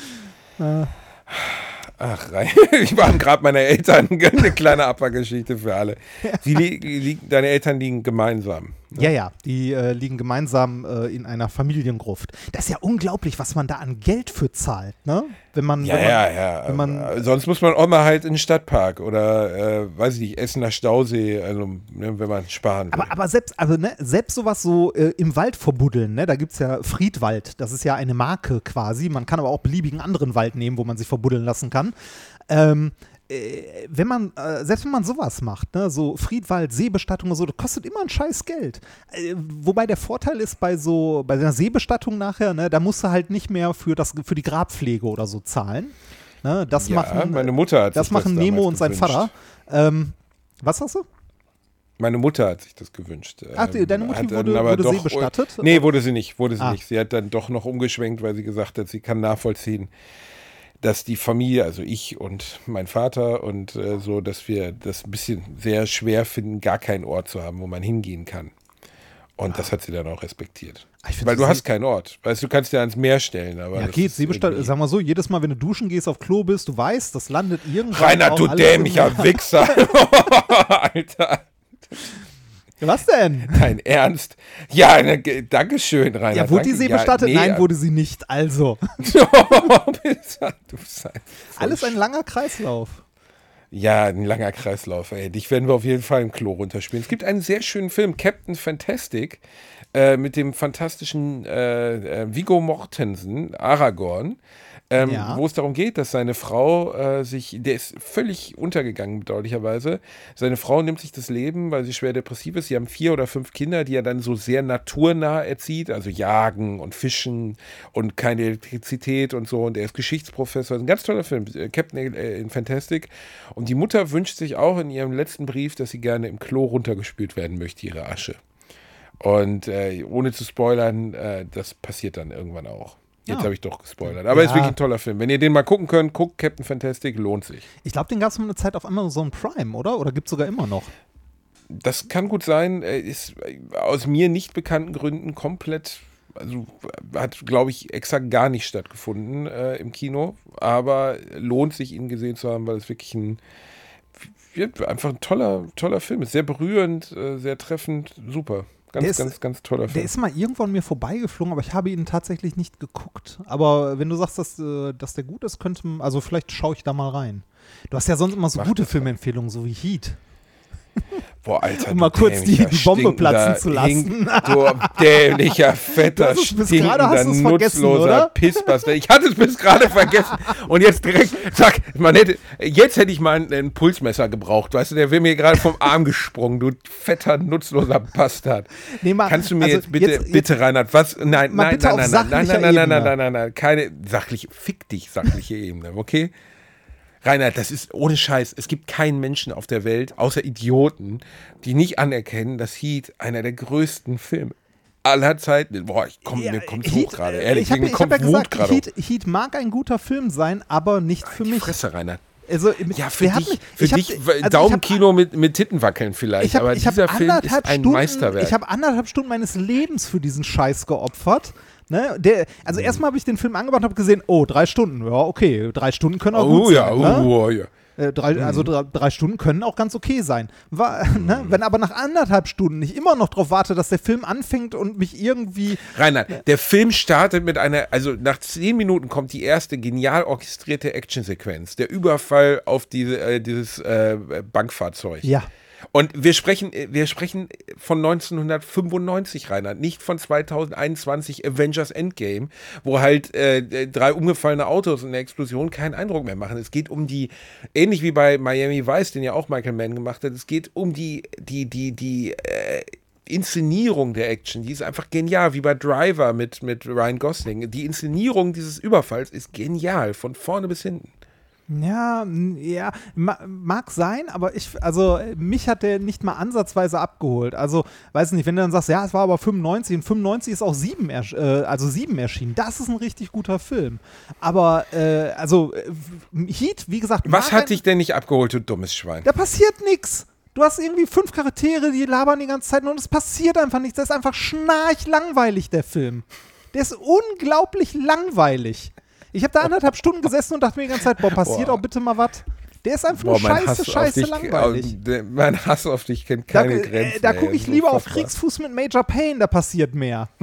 Ach, rein. Ich war am Grab meiner Eltern. Eine kleine Abfahrgeschichte für alle. Li li deine Eltern liegen gemeinsam. Ja, ja, die äh, liegen gemeinsam äh, in einer Familiengruft. Das ist ja unglaublich, was man da an Geld für zahlt, ne? Wenn man, Ja, wenn man, ja, ja. wenn man- Aber Sonst muss man auch mal halt in den Stadtpark oder, äh, weiß ich nicht, Essener Stausee, also ne, wenn man sparen will. Aber, aber selbst, also, ne, selbst sowas so äh, im Wald verbuddeln, ne, da gibt es ja Friedwald, das ist ja eine Marke quasi. Man kann aber auch beliebigen anderen Wald nehmen, wo man sich verbuddeln lassen kann. Ähm, äh, wenn man, äh, selbst wenn man sowas macht, ne, so Friedwald, Seebestattung und so, das kostet immer ein scheiß Geld. Äh, wobei der Vorteil ist bei so, bei einer Seebestattung nachher, ne, da musst du halt nicht mehr für, das, für die Grabpflege oder so zahlen. Ne, das ja, machen, meine Mutter hat das sich machen das Nemo und sein gewünscht. Vater. Ähm, was hast du? Meine Mutter hat sich das gewünscht. Ach, Ähm, deine Mutti hat wurde- aber wurde doch- seebestattet? Nee, wurde sie nicht, wurde sie Ah. nicht. Sie hat dann doch noch umgeschwenkt, weil sie gesagt hat, sie kann nachvollziehen, dass die Familie, also ich und mein Vater und äh, so, dass wir das ein bisschen sehr schwer finden, gar keinen Ort zu haben, wo man hingehen kann. Und das hat sie dann auch respektiert. Ah, find Weil du hast keinen Ort. Weißt du, du kannst ja ans Meer stellen, aber. Ja, geht. Seebestand, irgendwie- sag mal so, jedes Mal, wenn du duschen gehst, auf Klo bist, du weißt, das landet irgendwann. Rainer, du dämlicher. Wichser. Alter. Was denn? Dein Ernst? Ja, ne, ge- Dankeschön, Rainer. Ja, wurde die danke. See Ja, bestattet? nee, Nein, wurde sie nicht. Also, alles ein langer Kreislauf. Ja, ein langer Kreislauf. Ey. Dich werden wir auf jeden Fall im Klo runterspielen. Es gibt einen sehr schönen Film, Captain Fantastic, äh, mit dem fantastischen äh, äh, Vigo Mortensen, Aragorn. Ähm, Ja. wo es darum geht, dass seine Frau äh, sich, der ist völlig untergegangen, bedauerlicherweise. Seine Frau nimmt sich das Leben, weil sie schwer depressiv ist. Sie haben vier oder fünf Kinder, die er dann so sehr naturnah erzieht, also Jagen und Fischen und keine Elektrizität und so. Und er ist Geschichtsprofessor. Ein ganz toller Film, äh, Captain äh, in Fantastic. Und die Mutter wünscht sich auch in ihrem letzten Brief, dass sie gerne im Klo runtergespült werden möchte, ihre Asche. Und äh, ohne zu spoilern, äh, das passiert dann irgendwann auch. Jetzt Ja. habe ich doch gespoilert. Aber Ja. ist wirklich ein toller Film. Wenn ihr den mal gucken könnt, guckt Captain Fantastic, lohnt sich. Ich glaube, den gab es mal eine Zeit auf Amazon Prime, oder? Oder gibt es sogar immer noch? Das kann gut sein, ist äh, aus mir nicht bekannten Gründen komplett, also hat, glaube ich, exakt gar nicht stattgefunden äh, im Kino. Aber lohnt sich, ihn gesehen zu haben, weil es wirklich ein, einfach ein toller, toller Film ist. Sehr berührend, äh, sehr treffend, super. Ganz, Der ist- ganz, ganz toller Der Film. ist mal irgendwo an mir vorbeigeflogen, aber ich habe ihn tatsächlich nicht geguckt. Aber wenn du sagst, dass, äh, dass der gut ist, könnte man, also vielleicht schaue ich da mal rein. Du hast ja sonst immer so Mach gute. Filmempfehlungen, so wie Heat. Boah, Alter, Um mal kurz die- die Bombe platzen zu lassen. Du dämlicher, fetter, stinkender, nutzloser? Pissbastard. Ich hatte es bis gerade vergessen. Und jetzt direkt, sag, man hätte, jetzt hätte ich mal ein, ein Pulsmesser gebraucht. Weißt du, der wäre mir gerade vom Arm gesprungen, du fetter, nutzloser Bastard. Nee, mal- Kannst du mir also jetzt bitte, jetzt- bitte, Reinhard, was? Nein, nein, nein, nein, nein, nein, nein, nein, nein, nein, nein, nein, keine sachliche, fick dich, sachliche Ebene, okay? Reinhard, das ist ohne Scheiß. Es gibt keinen Menschen auf der Welt, außer Idioten, die nicht anerkennen, dass Heat einer der größten Filme aller Zeiten. Boah, ich komm, mir kommt hoch gerade. äh, Ehrlich, ich habe mir ich kommt hab ja Wut gesagt. Heat, Heat mag ein guter Film sein, aber nicht für mich. Fresse, Reinhard. Also, Ja, für dich, mich- für ich hab- dich also ich hab- Daumenkino mit, mit Titten wackeln vielleicht, Ich habe aber hab dieser Film ist ein Stunden, Meisterwerk. ich habe anderthalb Stunden meines Lebens für diesen Scheiß geopfert. Ne? Der, also Mhm. erstmal habe ich den Film angemacht und habe gesehen, oh, drei Stunden, ja, okay, drei Stunden können auch oh gut ja, sein. ne? oh ja. Äh, drei, Also drei, drei Stunden können auch ganz okay sein. War, ne? Wenn aber nach anderthalb Stunden ich immer noch darauf warte, dass der Film anfängt und mich irgendwie Reinhard, der Film startet mit einer, also nach zehn Minuten kommt die erste genial orchestrierte Actionsequenz. Der Überfall auf diese, äh, dieses äh, Bankfahrzeug. Ja. Und wir sprechen, äh, wir sprechen von 1995, Reinhard, nicht von 2021 Avengers Endgame, wo halt äh, drei umgefallene Autos in der Explosion keinen Eindruck mehr machen. Es geht um die, ähnlich wie bei Miami Vice, den ja auch Michael Mann gemacht hat, es geht um die, die, die, die äh, Inszenierung der Action, die ist einfach genial, wie bei Driver mit, mit Ryan Gosling. Die Inszenierung dieses Überfalls ist genial, von vorne bis hinten. Ja, ja, ma, mag sein, aber ich, also mich hat der nicht mal ansatzweise abgeholt. Also, weiß nicht, wenn du dann sagst, ja, es war aber 95 und 95 ist auch 7 ersch äh, also 7 erschienen. Das ist ein richtig guter Film. Aber, äh, also, äh, Heat, wie gesagt, Was hat dich denn nicht abgeholt, du dummes Schwein? Da passiert nichts. Du hast irgendwie fünf Charaktere, die labern die ganze Zeit und es passiert einfach nichts. Das ist einfach schnarchlangweilig, der Film. Der ist unglaublich langweilig. Ich habe da anderthalb Stunden gesessen und dachte mir die ganze Zeit, boah, passiert Boah. auch bitte mal was. Der ist einfach Boah, nur scheiße, Hass scheiße dich, langweilig. äh, Mein Hass auf dich kennt Da, keine äh, Grenzen. da ey, gucke ich lieber auf. Kriegsfuß mit Major Payne, da passiert mehr.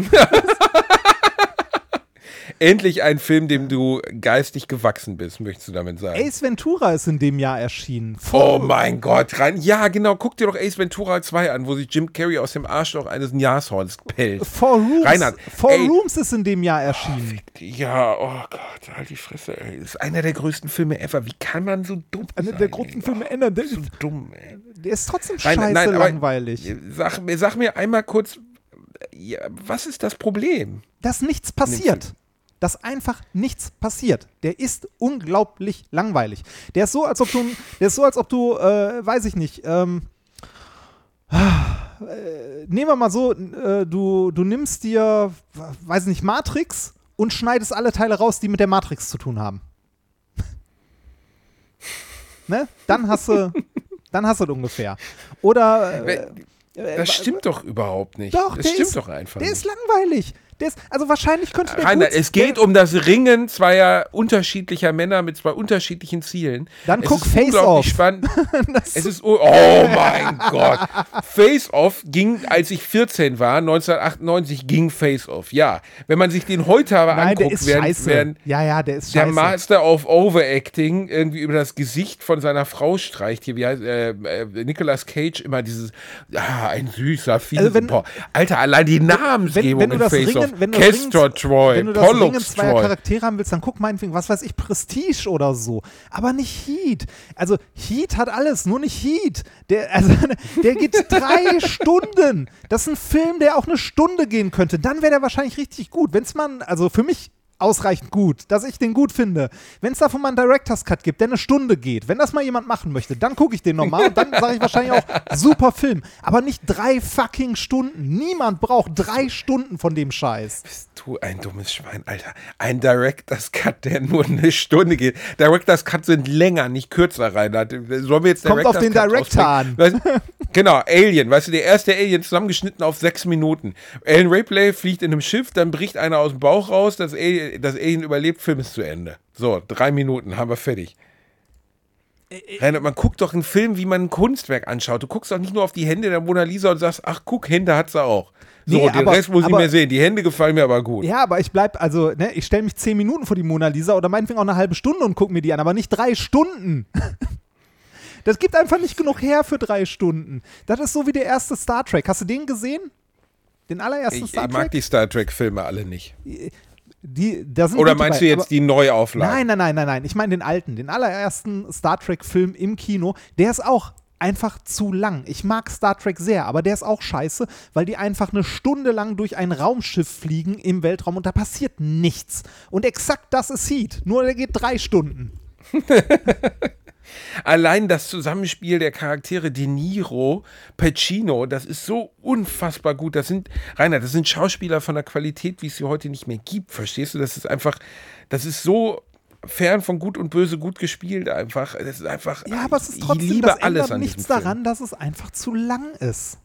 Endlich ein Film, dem du geistig gewachsen bist, möchtest du damit sagen. Ace Ventura ist in dem Jahr erschienen. Oh mein Gott, rein. Ja, genau, guck dir doch Ace Ventura 2 an, wo sich Jim Carrey aus dem Arschloch eines Nashorns pellt. Four Rooms, Reinhard, Four ey. Rooms ist in dem Jahr erschienen. Ja, oh Gott, halt die Fresse, ey. Das ist einer der größten Filme ever. Wie kann man so dumm Einer sein? der großen ey? Filme ändern. Der, So dumm, ey. der ist trotzdem Nein, scheiße nein, aber- langweilig. Sag, mir- sag mir einmal kurz, ja, was ist das Problem? dass nichts passiert. Dass einfach nichts passiert. Der ist unglaublich langweilig. Der ist so, als ob du, der ist so, als ob du, äh, weiß ich nicht, ähm, äh, nehmen wir mal so, äh, du, du nimmst dir, weiß nicht, Matrix und schneidest alle Teile raus, die mit der Matrix zu tun haben. ne? Dann hast du, dann hast du das ungefähr. Oder, äh, Das stimmt doch überhaupt nicht. doch, das der stimmt ist, doch einfach Der nicht. ist langweilig. Der ist, also wahrscheinlich könnte der Rainer, es geht der, um das Ringen zweier unterschiedlicher Männer mit zwei unterschiedlichen Zielen. Dann es guck Face Off. spannend. Es ist, oh oh mein Gott. Face Off ging, als ich 14 war, 1998 ging Face Off. Ja, wenn man sich den heute aber Nein, der anguckt, ist werden, scheiße. werden ja, ja, der ist der scheiße. Master of Overacting irgendwie über das Gesicht von seiner Frau streicht. Hier, wie heißt äh, äh, Nicolas Cage immer dieses, ah, ein süßer, fies. Also wenn- Alter, allein die wenn, Namensgebung wenn du in Face Off Dringend- wenn du dringend- Troy, Wenn du das Pollux zweier. Charaktere haben willst, dann guck meinetwegen, was weiß ich, Prestige oder so. Aber nicht Heat. Also Heat hat alles, nur nicht Heat. Der, also, der geht drei Stunden. Das ist ein Film, der auch eine Stunde gehen könnte. Dann wäre der wahrscheinlich richtig gut. Wenn es man, also für mich ausreichend gut, dass ich den gut finde. Wenn es davon mal einen Director's Cut gibt, der eine Stunde geht, wenn das mal jemand machen möchte, dann gucke ich den nochmal und dann sage ich wahrscheinlich auch, super Film. Aber nicht drei fucking Stunden. Niemand braucht drei Stunden von dem Scheiß. Bist du ein dummes Schwein, Alter. Ein Director's Cut, der nur eine Stunde geht. Director's Cut sind länger, nicht kürzer, Reinhard. Sollen wir jetzt Kommt auf den Cut Director rausbringen? Weißt, genau, Alien. Weißt du, der erste Alien zusammengeschnitten auf sechs Minuten. Alan Ripley fliegt in einem Schiff, dann bricht einer aus dem Bauch raus, das Alien, das Alien überlebt, Film ist zu Ende. So, drei Minuten, haben wir fertig. Reinhard, man guckt doch einen Film, wie man ein Kunstwerk anschaut. Du guckst doch nicht nur auf die Hände der Mona Lisa und sagst, ach guck, Hände hat sie auch. So, Nee, den aber- Rest muss ich aber- mehr sehen. Die Hände gefallen mir aber gut. Ja, aber ich bleib, also, ne, ich stelle mich zehn Minuten vor die Mona Lisa oder meinetwegen auch eine halbe Stunde und gucke mir die an, aber nicht drei Stunden. Das gibt einfach nicht genug her für drei Stunden. Das ist so wie der erste Star Trek. Hast du den gesehen? Den allerersten Ich, Star ich mag Trek? die Star Trek-Filme alle nicht. Die, Oder meinst bei, du jetzt aber- die Neuauflage? Nein, nein, nein, nein, nein. Ich meine den alten, den allerersten Star Trek-Film im Kino. Der ist auch einfach zu lang. Ich mag Star Trek sehr, aber der ist auch scheiße, weil die einfach eine Stunde lang durch ein Raumschiff fliegen im Weltraum und da passiert nichts. Und exakt das ist Heat. Nur der geht drei Stunden. Allein das Zusammenspiel der Charaktere De Niro, Pacino, das ist so unfassbar gut. Das sind, Rainer, das sind Schauspieler von der Qualität, wie es sie heute nicht mehr gibt. Verstehst du? Das ist einfach, das ist so fern von gut und böse gut gespielt einfach. Das ist einfach, Ja, aber es ist ich trotzdem, liebe das alles ändert an nichts diesem Film. daran, dass es einfach zu lang ist.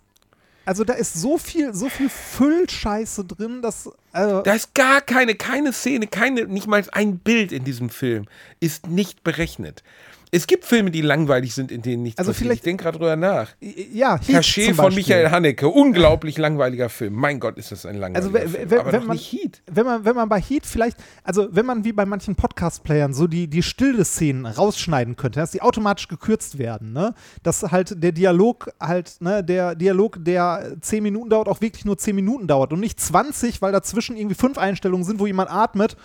Also da ist so viel, so viel Füllscheiße drin, dass. Also, Da ist gar keine, keine Szene, keine, nicht mal ein Bild in diesem Film ist nicht berechnet. Es gibt Filme, die langweilig sind, in denen nichts Also passiert. vielleicht- Ich denke gerade drüber nach. ja, Heat Cachet von. Michael Haneke. Unglaublich langweiliger Film. Mein Gott, ist das ein Also langweiliger we- Film. Aber wenn man, nicht Heat. wenn man, wenn man bei Heat vielleicht, also wenn man wie bei manchen Podcast-Playern so die, die stille Szenen rausschneiden könnte, dass die automatisch gekürzt werden, ne? Dass halt der Dialog halt, ne, der Dialog, der 10 Minuten dauert, auch wirklich nur 10 Minuten dauert und nicht 20, weil dazwischen irgendwie fünf Einstellungen sind, wo jemand atmet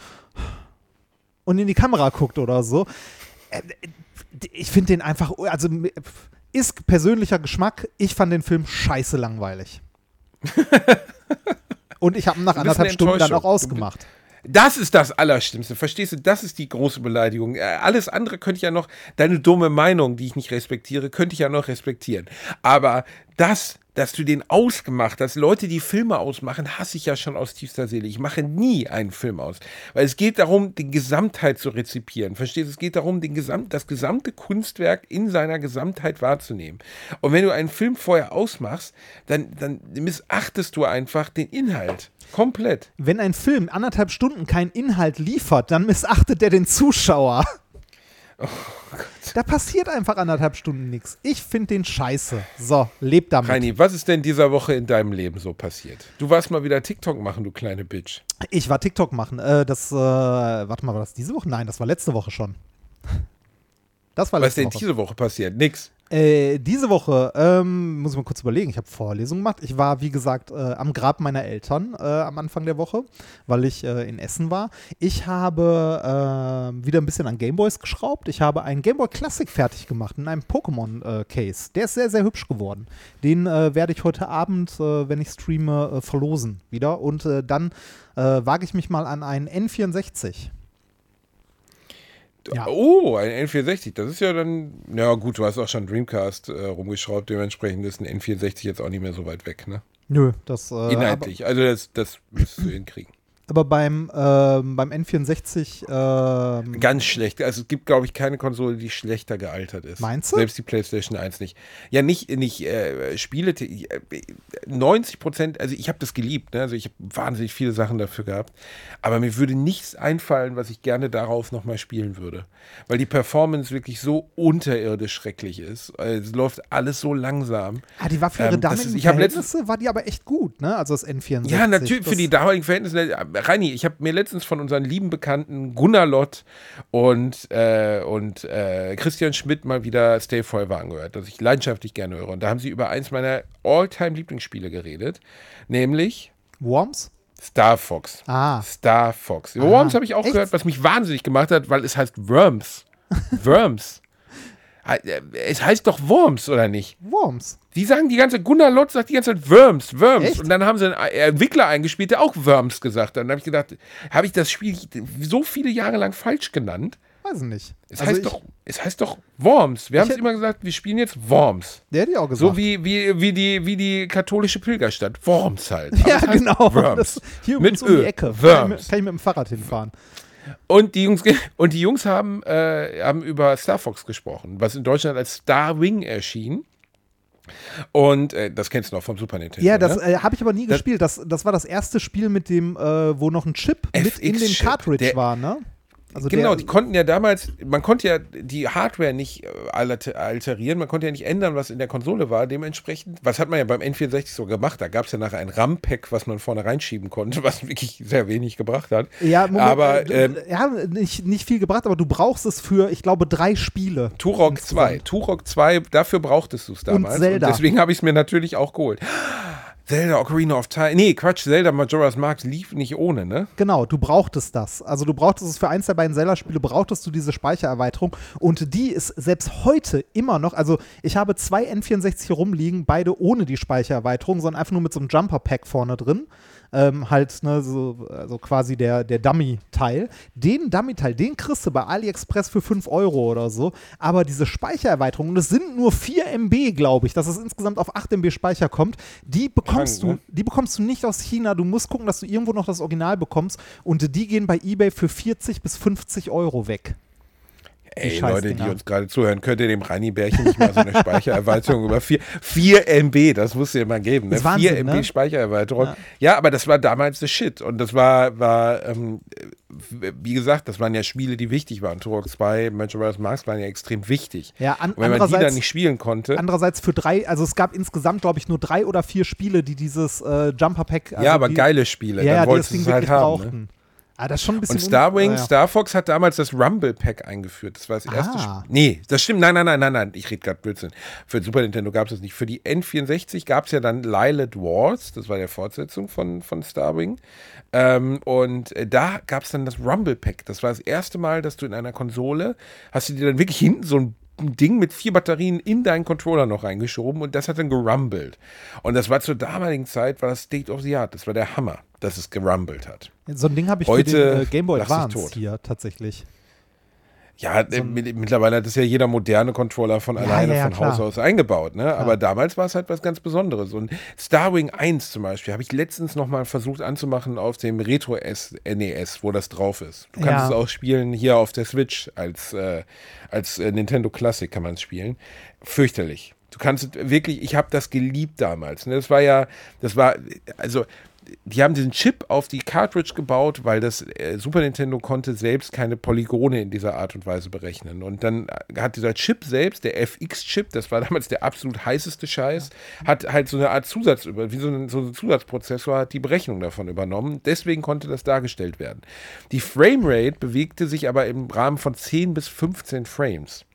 und in die Kamera guckt oder so. Ich finde den einfach, also ist persönlicher Geschmack, ich fand den Film scheiße langweilig. Und ich habe ihn nach anderthalb Stunden dann auch ausgemacht. Das ist das Allerschlimmste. Verstehst du? Das ist die große Beleidigung. Äh, Alles andere könnte ich ja noch, deine dumme Meinung, die ich nicht respektiere, könnte ich ja noch respektieren. Aber das, dass du den ausgemacht hast, Leute, die Filme ausmachen, hasse ich ja schon aus tiefster Seele. Ich mache nie einen Film aus. Weil es geht darum, die Gesamtheit zu rezipieren. Verstehst du? Es geht darum, den Gesamt, das gesamte Kunstwerk in seiner Gesamtheit wahrzunehmen. Und wenn du einen Film vorher ausmachst, dann, dann missachtest du einfach den Inhalt. Komplett. Wenn ein Film anderthalb Stunden keinen Inhalt liefert, dann missachtet er den Zuschauer. Da passiert einfach anderthalb Stunden nichts. Ich finde den scheiße. So, lebt damit. Reini, was ist denn dieser Woche in deinem Leben so passiert? Du warst mal wieder TikTok machen, du kleine Bitch. Ich war TikTok machen. Äh, das, äh, warte mal, war das diese Woche? Nein, das war letzte Woche schon. Das war Was ist letzte denn Woche. diese Woche passiert? Nix. Äh, diese Woche, ähm, muss ich mal kurz überlegen, ich habe Vorlesungen gemacht. Ich war, wie gesagt, äh, am Grab meiner Eltern äh, am Anfang der Woche, weil ich äh, in Essen war. Ich habe äh, wieder ein bisschen an Gameboys geschraubt. Ich habe einen Gameboy Classic fertig gemacht in einem Pokémon-Case. Der ist sehr, sehr hübsch geworden. Den äh, werde ich heute Abend, äh, wenn ich streame, äh, verlosen wieder. Und äh, dann äh, wage ich mich mal an einen N64. Ja. Oh, ein N64. Das ist ja dann. Ja, gut, du hast auch schon Dreamcast äh, rumgeschraubt. Dementsprechend ist ein N64 jetzt auch nicht mehr so weit weg, ne? Nö, das. Äh, Inhaltlich. also, das, das müsstest du hinkriegen. Aber beim, ähm, beim N64, ähm, Ganz schlecht. Also es gibt, glaube ich, keine Konsole, die schlechter gealtert ist. Meinst du? Selbst die PlayStation 1 nicht. Ja, nicht, nicht äh, Spiele. äh, 90 Prozent, also ich habe das geliebt. Ne? Also ich habe wahnsinnig viele Sachen dafür gehabt. Aber mir würde nichts einfallen, was ich gerne darauf nochmal spielen würde. Weil die Performance wirklich so unterirdisch schrecklich ist. Also Es läuft alles so langsam. ah, die war für ihre Ähm, damaligen Verhältnisse, war die aber echt gut, ne? Also das N64. Ja, natürlich, für die damaligen Verhältnisse. Reini, ich habe mir letztens von unseren lieben Bekannten Gunnar Lott und, äh, und äh, Christian Schmidt mal wieder Stay Forever angehört, das ich leidenschaftlich gerne höre. Und da haben sie über eins meiner All-Time-Lieblingsspiele geredet, nämlich Worms? Star Fox. Ah. Star Fox. Worms habe ich auch echt? gehört, was mich wahnsinnig gemacht hat, weil es heißt Worms. Worms. He- Es heißt doch Worms, oder nicht? Worms. Die sagen die ganze, Gunnar Lotz sagt die ganze Zeit Worms, Worms. Echt? Und dann haben sie einen Entwickler eingespielt, der auch Worms gesagt hat. Und dann habe ich gedacht, habe ich das Spiel so viele Jahre lang falsch genannt? Weiß ich nicht. Es, Also heißt, doch, es heißt doch Worms. Wir haben es immer gesagt, wir spielen jetzt Worms. Der hätte ich auch gesagt. So wie, wie, wie, die, wie die katholische Pilgerstadt. Worms halt. Aber Ja, genau. Worms. Das, hier Mit um die Ö. Ecke. Kann ich, Worms. mit, kann ich mit dem Fahrrad hinfahren. Und die Jungs, und die Jungs haben, äh, haben über Star Fox gesprochen, was in Deutschland als Star Wing erschien. Und äh, das kennst du noch vom Super Nintendo. Ja, das ne? äh, habe ich aber nie Das- gespielt. Das, das war das erste Spiel mit dem, äh, wo noch ein Chip mit in dem FX-Chip. Cartridge war, ne? Also genau, die konnten ja damals, man konnte ja die Hardware nicht äh, alter- alterieren, man konnte ja nicht ändern, was in der Konsole war. Dementsprechend, was hat man ja beim N64 so gemacht? Da gab es ja nachher ein RAM-Pack, was man vorne reinschieben konnte, was wirklich sehr wenig gebracht hat. ja, Moment, aber äh, ähm, ja, nicht, nicht viel gebracht, aber du brauchst es für, ich glaube, drei Spiele. Turok 2. insgesamt. Turok 2, dafür brauchtest du es damals. Zelda. deswegen habe ich es mir natürlich auch geholt. Zelda Ocarina of Time. Nee, Quatsch, Zelda Majora's Mask lief nicht ohne, ne? Genau, du brauchtest das. Also du brauchtest es für eins der beiden Zelda-Spiele, brauchtest du diese Speichererweiterung. Und die ist selbst heute immer noch, also ich habe zwei N64 hier rumliegen, beide ohne die Speichererweiterung, sondern einfach nur mit so einem Jumper-Pack vorne drin. Ähm, halt, ne, so also quasi der, der Dummy-Teil. Den Dummy-Teil, den kriegst du bei AliExpress für 5 Euro oder so. Aber diese Speichererweiterung, und es sind nur 4 MB, glaube ich, dass es insgesamt auf 8 MB Speicher kommt, die bekommst Krank, du, die bekommst du nicht aus China. Du musst gucken, dass du irgendwo noch das Original bekommst. Und die gehen bei eBay für 40 bis 50 Euro weg. Ey, Scheißdinger. Leute, die uns gerade zuhören, könnt ihr dem Reini Bärchen nicht mal so eine Speichererweiterung über 4, 4 MB, das muss ihr mal geben, ne? Ist Wahnsinn, 4 MB ne? Speichererweiterung. Ja. Ja. aber das war damals the shit. Und das war, war ähm, wie gesagt, das waren ja Spiele, die wichtig waren. Turok 2, Majora's Mask waren ja extrem wichtig. Ja, an, Und wenn man die dann nicht spielen konnte, andererseits für drei, also es gab insgesamt, glaube ich, nur drei oder vier Spiele, die dieses äh, Jumper-Pack. Also ja, aber die, geile Spiele, Ja, ja, dann die das wolltest du es halt haben. Ne? Ah, das ist schon ein bisschen. Und Star un- Wing, ah, ja. Star Fox hat damals das Rumble Pack eingeführt. Das war das erste Ah. Spiel. Nee, das stimmt. Nein, nein, nein, nein, nein. Ich rede gerade Blödsinn. Für Super Nintendo gab es das nicht. Für die N64 gab es ja dann Lilith Wars. Das war der Fortsetzung von, von Star Wing. Ähm, und äh, da gab es dann das Rumble Pack. Das war das erste Mal, dass du in einer Konsole hast du dir dann wirklich hinten so ein Ding mit vier Batterien in deinen Controller noch reingeschoben und das hat dann gerumbelt. Und das war zur damaligen Zeit war das State of the Art. Das war der Hammer, dass es gerumbelt hat. So ein Ding habe ich Heute für den äh, Game Boy Advance hier tatsächlich. Ja, äh, mit, mittlerweile hat das ja jeder moderne Controller von alleine ja, ja, von klar. Haus aus eingebaut. Ne? Aber damals war es halt was ganz Besonderes. Und Starwing 1 zum Beispiel habe ich letztens nochmal versucht anzumachen auf dem Retro S NES, wo das drauf ist. Du kannst Ja. es auch spielen hier auf der Switch als, äh, als äh, Nintendo Classic kann man es spielen. Fürchterlich. Du kannst es wirklich, ich habe das geliebt damals. Ne? Das war ja, das war, also die haben diesen Chip auf die Cartridge gebaut, weil das äh, Super Nintendo konnte selbst keine Polygone in dieser Art und Weise berechnen. Und dann äh, hat dieser Chip selbst, der FX-Chip, das war damals der absolut heißeste Scheiß, hat halt so eine Art Zusatz, wie so ein, so ein Zusatzprozessor, hat die Berechnung davon übernommen. Deswegen konnte das dargestellt werden. Die Framerate bewegte sich aber im Rahmen von 10 bis 15 Frames.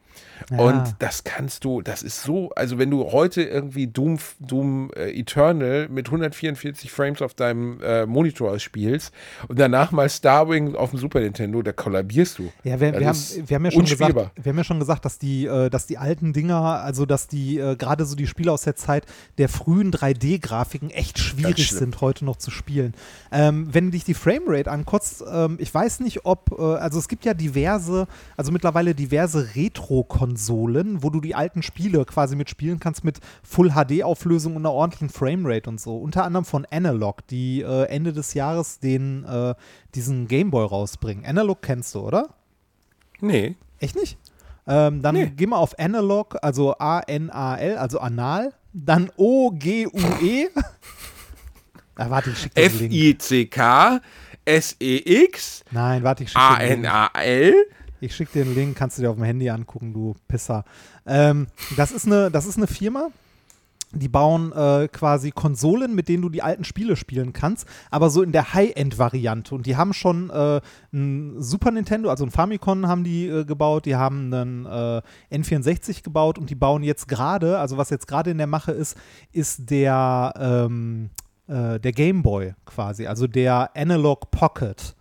Und das kannst du, das ist so, also wenn du heute irgendwie Doom, Doom äh, Eternal mit 144 Frames auf deinem äh, Monitor spielst und danach mal Starwing auf dem Super Nintendo, da kollabierst du. Ja, wir, wir, haben, wir, haben ja schon unspielbar. gesagt, wir haben ja schon gesagt, dass die, äh, dass die alten Dinger, also dass die äh, gerade so die Spiele aus der Zeit der frühen 3D-Grafiken echt schwierig sind, heute noch zu spielen. Ähm, wenn du dich die Framerate anguckst, ähm, ich weiß nicht, ob, äh, also es gibt ja diverse, also mittlerweile diverse Retro-Konsolen, wo du die alten Spiele quasi mitspielen kannst mit Full-HD-Auflösung und einer ordentlichen Framerate und so. Unter anderem von Analog, die äh, Ende des Jahres den, äh, diesen Gameboy rausbringen. Analog kennst du, oder? Nee. Echt nicht? Ähm, dann Nee. geh mal auf Analog, also A-N-A-L, also Anal, dann O-G-U-E. ah, warte, ich schicke dir den Link. F-I-C-K S-E-X Nein, warte, ich schicke dir den Link. A-N-A-L Ich schicke dir den Link, kannst du dir auf dem Handy angucken, du Pisser. Ähm, das, ist eine, das ist eine Firma, die bauen äh, quasi Konsolen, mit denen du die alten Spiele spielen kannst, aber so in der High-End-Variante. Und die haben schon äh, ein Super Nintendo, also ein Famicom haben die äh, gebaut, die haben einen äh, N64 gebaut und die bauen jetzt gerade, also was jetzt gerade in der Mache ist, ist der, ähm, äh, der Game Boy quasi, also der Analog Pocket.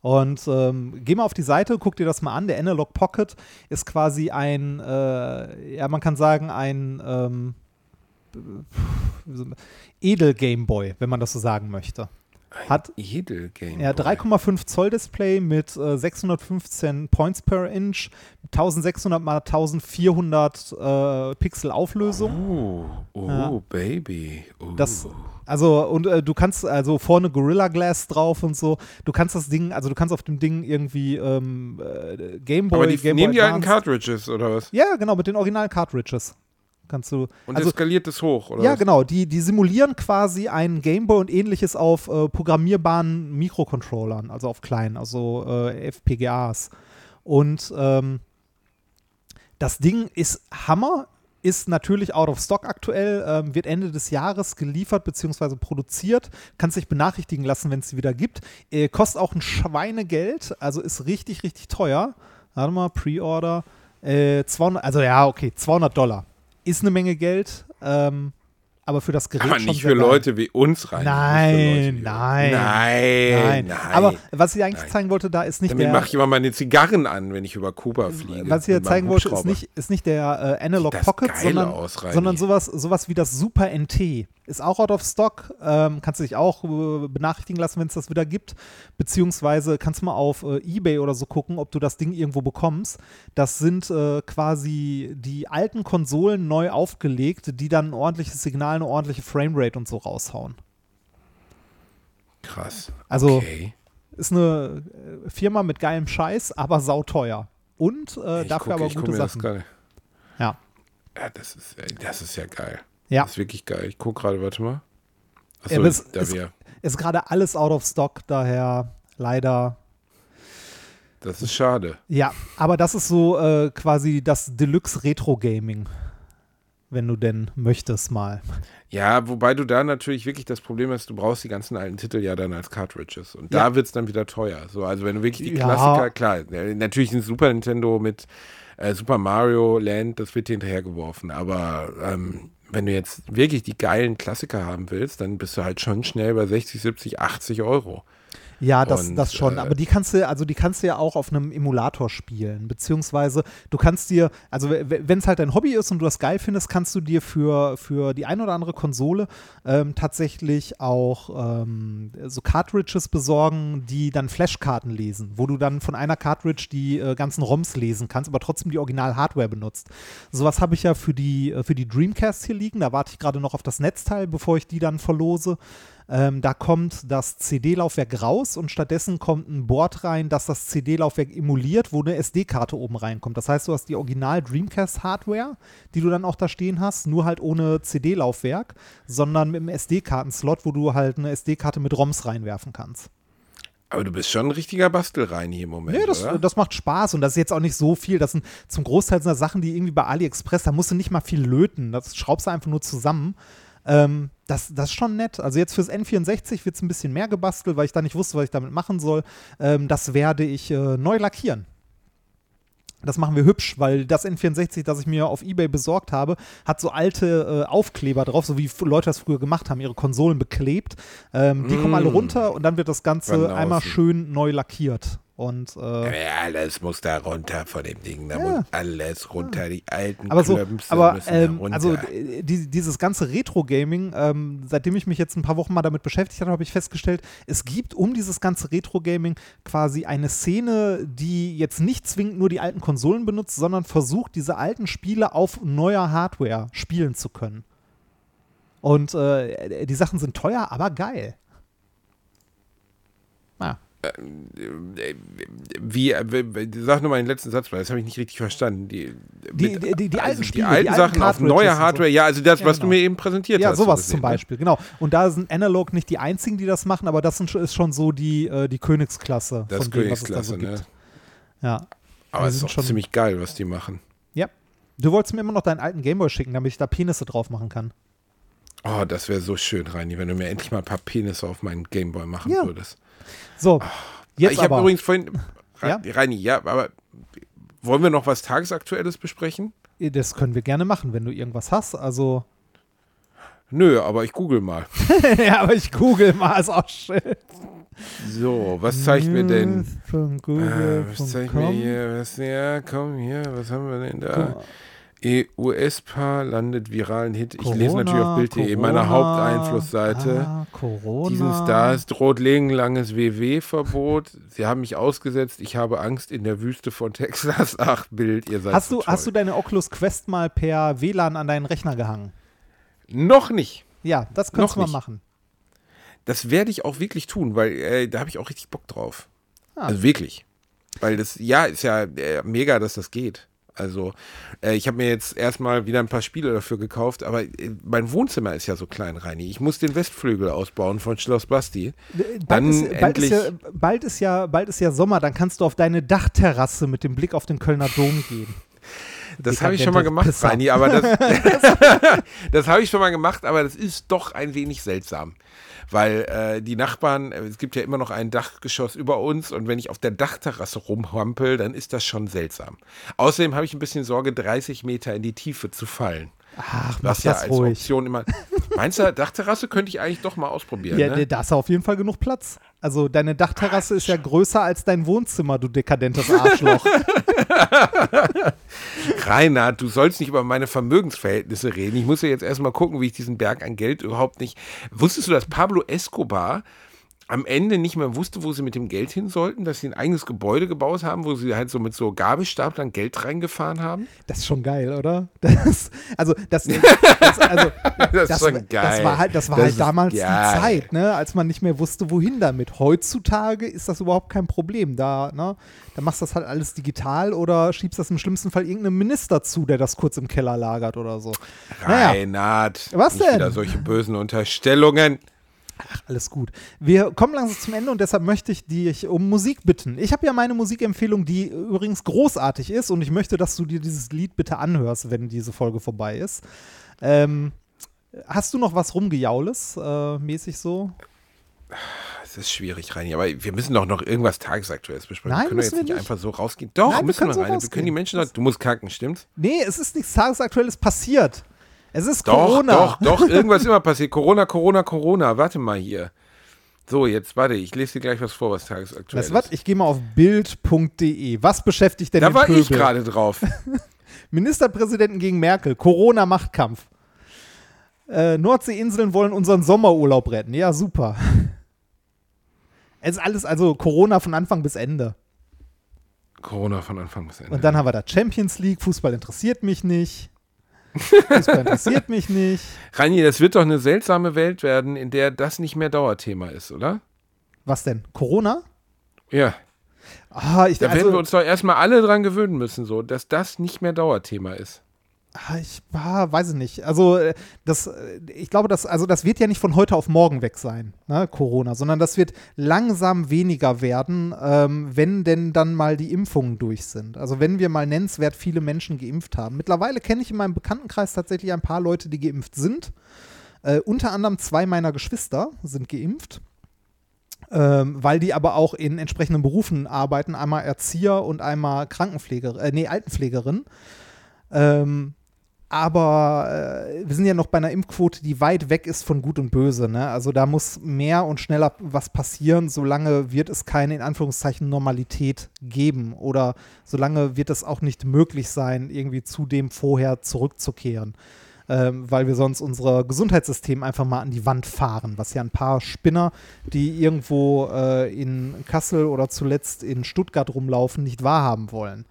Und ähm, geh mal auf die Seite, guck dir das mal an. Der Analog Pocket ist quasi ein, äh, ja, man kann sagen, ein ähm, Edel Game Boy, wenn man das so sagen möchte. Hat Edelgame. ja, 3,5 Zoll Display mit äh, 615 Points per Inch, 1600 mal 1400 äh, Pixel Auflösung. Oh, oh, Ja. Baby. Oh. Das, also, und äh, du kannst also vorne Gorilla Glass drauf und so. Du kannst das Ding, also du kannst auf dem Ding irgendwie ähm, äh, Game Boy, Aber die Game nehmen Boy die alten Cartridges oder was? Ja, genau, mit den originalen Cartridges. Kannst du. Und also, skaliert es hoch, oder ja, was? genau. Die, die simulieren quasi einen Gameboy und ähnliches auf äh, programmierbaren Mikrocontrollern, also auf kleinen, also äh, FPGAs. Und ähm, das Ding ist Hammer, ist natürlich out of stock aktuell, ähm, wird Ende des Jahres geliefert bzw. produziert, kann sich benachrichtigen lassen, wenn es sie wieder gibt. Äh, kostet auch ein Schweinegeld, also ist richtig, richtig teuer. Warte mal, Pre-Order. Äh, 200, also ja, okay, 200 Dollar. Ist eine Menge Geld, ähm, aber für das Gerät Aber nicht für. Leute wie uns rein. Nein, nein. Nein, Nein. Aber was ich eigentlich zeigen wollte, da ist nicht Damit der. mache ich immer meine Zigarren an, wenn ich über Kuba fliege. was ich hier zeigen wollte, ist nicht, ist nicht der äh, Analog Pocket, sondern, sondern sowas, sowas wie das Super NT. Ist auch out of stock. Ähm, kannst du dich auch äh, benachrichtigen lassen, wenn es das wieder gibt. Beziehungsweise kannst du mal auf äh, Ebay oder so gucken, ob du das Ding irgendwo bekommst. Das sind quasi die alten Konsolen neu aufgelegt, die dann ein ordentliches Signal, eine ordentliche Framerate und so raushauen. Krass. Also okay. ist eine äh, Firma mit geilem Scheiß, aber sauteuer. Und äh, dafür guck- aber gute das Sachen. gerade- Ja. Ja, das ist, das ist ja geil. Ja. Das ist wirklich geil. Ich gucke gerade, warte mal. Ja, Achso, es da ist- wär, Ist gerade alles out of stock, daher leider. das ist schade. Ja, aber das ist so äh, quasi das Deluxe Retro Gaming. Wenn du denn möchtest mal. Ja, wobei du da natürlich wirklich das Problem hast, du brauchst die ganzen alten Titel ja dann als Cartridges. Und da Ja. wird es dann wieder teuer. So, also wenn du wirklich die Ja. Klassiker, klar, äh, natürlich ein Super Nintendo mit äh, Super Mario Land, das wird dir hinterhergeworfen. Aber ähm, wenn du jetzt wirklich die geilen Klassiker haben willst, dann bist du halt schon schnell bei 60, 70, 80 Euro. Ja, das, Und, das schon. äh, Aber die kannst du, also die kannst du ja auch auf einem Emulator spielen. Beziehungsweise du kannst dir, also wenn es halt dein Hobby ist und du das geil findest, kannst du dir für, für die ein oder andere Konsole ähm, tatsächlich auch ähm, so Cartridges besorgen, die dann Flashkarten lesen, wo du dann von einer Cartridge die äh, ganzen ROMs lesen kannst, aber trotzdem die Original-Hardware benutzt. Sowas habe ich ja für die, äh, für die Dreamcast hier liegen. Da warte ich gerade noch auf das Netzteil, bevor ich die dann verlose. Ähm, da kommt das CD-Laufwerk raus und stattdessen kommt ein Board rein, das das CD-Laufwerk emuliert, wo eine SD-Karte oben reinkommt. Das heißt, du hast die Original Dreamcast-Hardware, die du dann auch da stehen hast, nur halt ohne CD-Laufwerk, sondern mit einem SD-Karten-Slot, wo du halt eine SD-Karte mit ROMs reinwerfen kannst. Aber du bist schon ein richtiger Bastelrein hier im Moment, Nee, das, das macht Spaß und das ist jetzt auch nicht so viel. Das sind zum Großteil sind das Sachen, die irgendwie bei AliExpress, da musst du nicht mal viel löten. Das schraubst du einfach nur zusammen. Ähm, das, das ist schon nett. Also jetzt fürs N64 wird es ein bisschen mehr gebastelt, weil ich da nicht wusste, was ich damit machen soll. Ähm, das werde ich äh, neu lackieren. Das machen wir hübsch, weil das N64, das ich mir auf Ebay besorgt habe, hat so alte äh, Aufkleber drauf, so wie Leute das früher gemacht haben, ihre Konsolen beklebt. Ähm, die kommen alle runter und dann wird das Ganze einmal schön neu lackiert. Und äh, Ja, alles muss da runter von dem Ding. Da Ja. muss alles runter. Die alten aber so, Klömpse aber müssen da ähm, runter. also äh, die, dieses ganze Retro-Gaming, ähm, seitdem ich mich jetzt ein paar Wochen mal damit beschäftigt habe, habe ich festgestellt, es gibt um dieses ganze Retro-Gaming quasi eine Szene, die jetzt nicht zwingend nur die alten Konsolen benutzt, sondern versucht, diese alten Spiele auf neuer Hardware spielen zu können. Und äh, die Sachen sind teuer, aber geil. Ja. wie, äh, sag nochmal den letzten Satz, weil das habe ich nicht richtig verstanden. Die, Die- die- die- die alten die Spiele, alten die alten Sachen auf Cartridges neue und so. Hardware. Ja, also das, Ja, was genau. du mir eben präsentiert Ja, hast. sowas so gesehen, zum ne? Beispiel, genau. Und da sind Analog nicht die einzigen, die das machen, aber das sind, ist schon so die, äh, die Königsklasse Das von dem, was es da Königsklasse, so gibt. ne? Ja. Aber es ist auch schon- ziemlich geil, was die machen. ja. Du wolltest mir immer noch deinen alten Gameboy schicken, damit ich da Penisse drauf machen kann. Oh, das wäre so schön, Reini, wenn du mir endlich mal ein paar Penisse auf meinen Gameboy machen Ja. würdest. So, jetzt ich habe übrigens vorhin. Ja? Reini, ja, aber wollen wir noch was Tagesaktuelles besprechen? das können wir gerne machen, wenn du irgendwas hast. Also, Nö, aber ich google mal. ja, aber ich google mal, ist auch schön. So, was zeigt mir denn? Von Äh, Google. was zeigt mir hier? Was, ja, komm hier, was haben wir denn da? E US-Paar landet viralen Hit. Ich lese natürlich auf Bild.de, meiner Haupteinflussseite. Ah, Corona. Diesen Stars droht langes WW-Verbot. Sie haben mich ausgesetzt. Ich habe Angst in der Wüste von Texas. Ach, Bild, ihr seid Hast so du, hast du toll. deine Oculus Quest mal per WLAN an deinen Rechner gehangen? Noch nicht. Ja, das kannst Noch du mal machen. Das werde ich auch wirklich tun, weil äh, da habe ich auch richtig Bock drauf. Ah. Also wirklich. Weil das, ja, ist ja äh, mega, dass das geht. Also, äh, ich habe mir jetzt erstmal wieder ein paar Spiele dafür gekauft, aber äh, mein Wohnzimmer ist ja so klein, Reini. Ich muss den Westflügel ausbauen von Schloss Basti. Bald, Dann ist, bald, ist endlich- ja, bald, ist ja, bald ist ja Sommer, dann kannst du auf deine Dachterrasse mit dem Blick auf den Kölner Dom gehen. Das habe ich schon mal gemacht. Reini, aber das, das habe ich schon mal gemacht, aber das ist doch ein wenig seltsam. Weil äh, die Nachbarn, äh, es gibt ja immer noch ein Dachgeschoss über uns und wenn ich auf der Dachterrasse rumhampel, dann ist das schon seltsam. Außerdem habe ich ein bisschen Sorge, 30 Meter in die Tiefe zu fallen. Ach, mach Was ja als ruhig. Option immer. Meinst du, Dachterrasse könnte ich eigentlich doch mal ausprobieren? Ja, ne? da ist auf jeden Fall genug Platz. Also deine Dachterrasse ist ja größer als dein Wohnzimmer, du dekadentes Arschloch. Reinhard, du sollst nicht über meine Vermögensverhältnisse reden. Ich muss ja jetzt erstmal gucken, wie ich diesen Berg an Geld überhaupt nicht. Wusstest du, dass Pablo Escobar am Ende nicht mehr wusste, wo sie mit dem Geld hin sollten, dass sie ein eigenes Gebäude gebaut haben, wo sie halt so mit so Gabelstaplern Geld reingefahren haben? Das ist schon geil, oder? Das, also, das, das, also, Das das geil. war halt, das war Das halt damals die. Zeit, ne, als man nicht mehr wusste, wohin damit. Heutzutage ist das überhaupt kein Problem. Da, ne, da machst du das halt alles digital oder schiebst das im schlimmsten Fall irgendeinem Minister zu, der das kurz im Keller lagert oder so. Naja, Reinhard, Was nicht denn? wieder solche bösen Unterstellungen. Alles gut. Wir kommen langsam zum Ende und deshalb möchte ich dich um Musik bitten. Ich habe ja meine Musikempfehlung, die übrigens großartig ist und ich möchte, dass du dir dieses Lied bitte anhörst, wenn diese Folge vorbei ist. Ähm, hast du noch was rumgejaules, äh, mäßig so? Es ist schwierig, Reini, aber wir müssen doch noch irgendwas Tagesaktuelles besprechen. Nein, wir können müssen jetzt wir nicht nicht. einfach so rausgehen. Doch, Nein, wir müssen können wir, so Reini. Wir können die Menschen, du musst kacken, stimmt's? Nee, es ist nichts Tagesaktuelles passiert. Es ist Doch, Corona. doch, doch, irgendwas immer passiert. Corona, Corona, Corona. Warte mal hier. So, jetzt warte, ich lese dir gleich was vor, was tagesaktuell Weißt du was? ist. Ich gehe mal auf bild.de. Was beschäftigt denn Da den war Pöbel? ich gerade drauf. Ministerpräsidenten gegen Merkel. Corona-Machtkampf. Äh, Nordseeinseln wollen unseren Sommerurlaub retten. Ja, super. Es ist alles, also Corona von Anfang bis Ende. Corona von Anfang bis Ende. Und dann haben wir da Champions League. Fußball interessiert mich nicht. Fußball interessiert mich nicht. Rani, das wird doch eine seltsame Welt werden, in der das nicht mehr Dauerthema ist, oder? Was denn? Corona? Ja. Ah, ich, Da werden wir also, uns doch erstmal alle dran gewöhnen müssen, so, dass das nicht mehr Dauerthema ist. Ah, ich ah, weiß ich nicht. Also äh, das, äh, ich glaube, das, also das wird ja nicht von heute auf morgen weg sein, ne, Corona, sondern das wird langsam weniger werden, ähm, wenn denn dann mal die Impfungen durch sind. Also wenn wir mal nennenswert viele Menschen geimpft haben. Mittlerweile kenne ich in meinem Bekanntenkreis tatsächlich ein paar Leute, die geimpft sind. Äh, unter anderem zwei meiner Geschwister sind geimpft. Ähm, weil die aber auch in entsprechenden Berufen arbeiten, einmal Erzieher und einmal Krankenpflegerin, äh, nee, Altenpflegerin. Ähm, aber äh, wir sind ja noch bei einer Impfquote, die weit weg ist von Gut und Böse. Ne? Also da muss mehr und schneller was passieren, solange wird es keine in Anführungszeichen Normalität geben oder solange wird es auch nicht möglich sein, irgendwie zu dem vorher zurückzukehren. Ähm, weil wir sonst unser Gesundheitssystem einfach mal an die Wand fahren, was ja ein paar Spinner, die irgendwo äh, in Kassel oder zuletzt in Stuttgart rumlaufen, nicht wahrhaben wollen.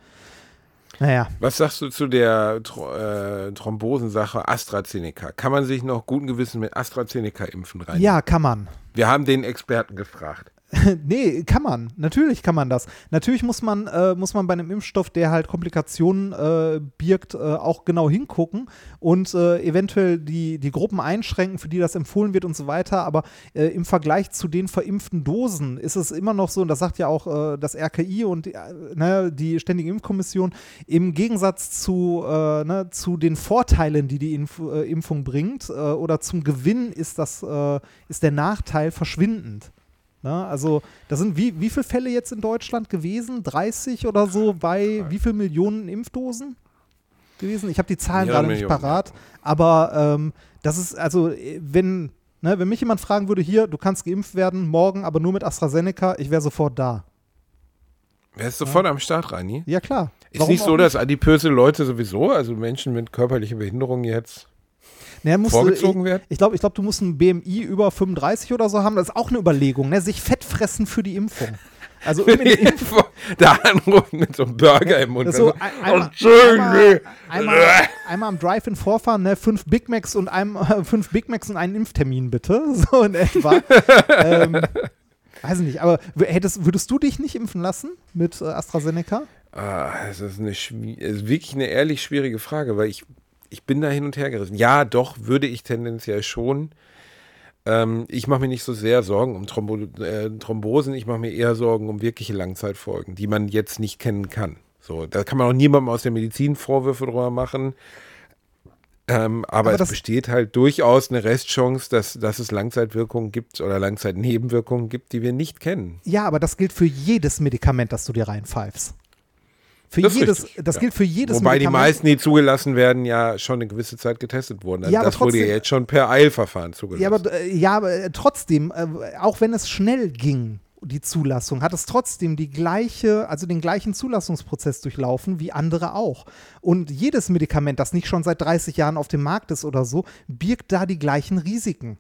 Naja, Was sagst du zu der äh, Thrombosensache AstraZeneca? Kann man sich noch guten Gewissen mit AstraZeneca impfen rein? ja, kann man. Wir haben den Experten gefragt. nee, kann man. Natürlich kann man das. Natürlich muss man, äh, muss man bei einem Impfstoff, der halt Komplikationen äh, birgt, äh, auch genau hingucken und äh, eventuell die, die Gruppen einschränken, für die das empfohlen wird und so weiter. Aber äh, im Vergleich zu den verimpften Dosen ist es immer noch so, und das sagt ja auch äh, das RKI und ne, die Ständige Impfkommission, im Gegensatz zu, ne, zu den Vorteilen, die die äh, Impfung bringt, oder zum Gewinn ist, das, ist der Nachteil verschwindend. Ne? Also, das sind wie, wie viele Fälle jetzt in Deutschland gewesen? 30 oder so bei wie viel Millionen Impfdosen gewesen? Ich habe die Zahlen gerade nicht parat, aber ähm, das ist, also, äh, wenn, ne, wenn mich jemand fragen würde, hier, du kannst geimpft werden, morgen, aber nur mit AstraZeneca, ich wäre sofort da. Wer ist sofort am Start, Rani? Ja, klar. Ist Warum nicht so, dass adipöse Leute sowieso, also Menschen mit körperlicher Behinderung jetzt Ne, musst vorgezogen du, werden? Ich glaube, ich glaub, du musst ein BMI über 35 oder so haben. Das ist auch eine Überlegung, ne? sich fett fressen für die Impfung. Also da anrufen mit so einem Burger im Mund. So Also, ein- einmal, Entschuldigung. einmal, einmal, einmal am Drive-In vorfahren, ne? fünf Big Macs und einem, äh, fünf Big Macs und einen Impftermin bitte, so in etwa. ähm, weiß ich nicht, aber hättest, würdest du dich nicht impfen lassen mit äh, AstraZeneca? Ah, es ist, eine, es ist wirklich eine ehrlich schwierige Frage, weil ich, ich bin da hin und her gerissen. Ja, doch, würde ich tendenziell schon. Ähm, ich mache mir nicht so sehr Sorgen um Thrombo äh, Thrombosen, ich mache mir eher Sorgen um wirkliche Langzeitfolgen, die man jetzt nicht kennen kann. So, da kann man auch niemandem aus der Medizin Vorwürfe drüber machen. Ähm, aber, Aber es besteht halt durchaus eine Restchance, dass, dass es Langzeitwirkungen gibt oder Langzeitnebenwirkungen gibt, die wir nicht kennen. Ja, aber das gilt für jedes Medikament, das du dir reinpfeifst. Für Das jedes, richtig, das ja. gilt für jedes Wobei die meisten, die zugelassen werden, ja schon eine gewisse Zeit getestet wurden. Also Ja, das wurde ja trotzdem- jetzt schon per Eilverfahren zugelassen. Ja, aber, äh, ja, aber äh, trotzdem, äh, auch wenn es schnell ging, die Zulassung, hat es trotzdem die gleiche, also den gleichen Zulassungsprozess durchlaufen wie andere auch. Und jedes Medikament, das nicht schon seit 30 Jahren auf dem Markt ist oder so, birgt da die gleichen Risiken.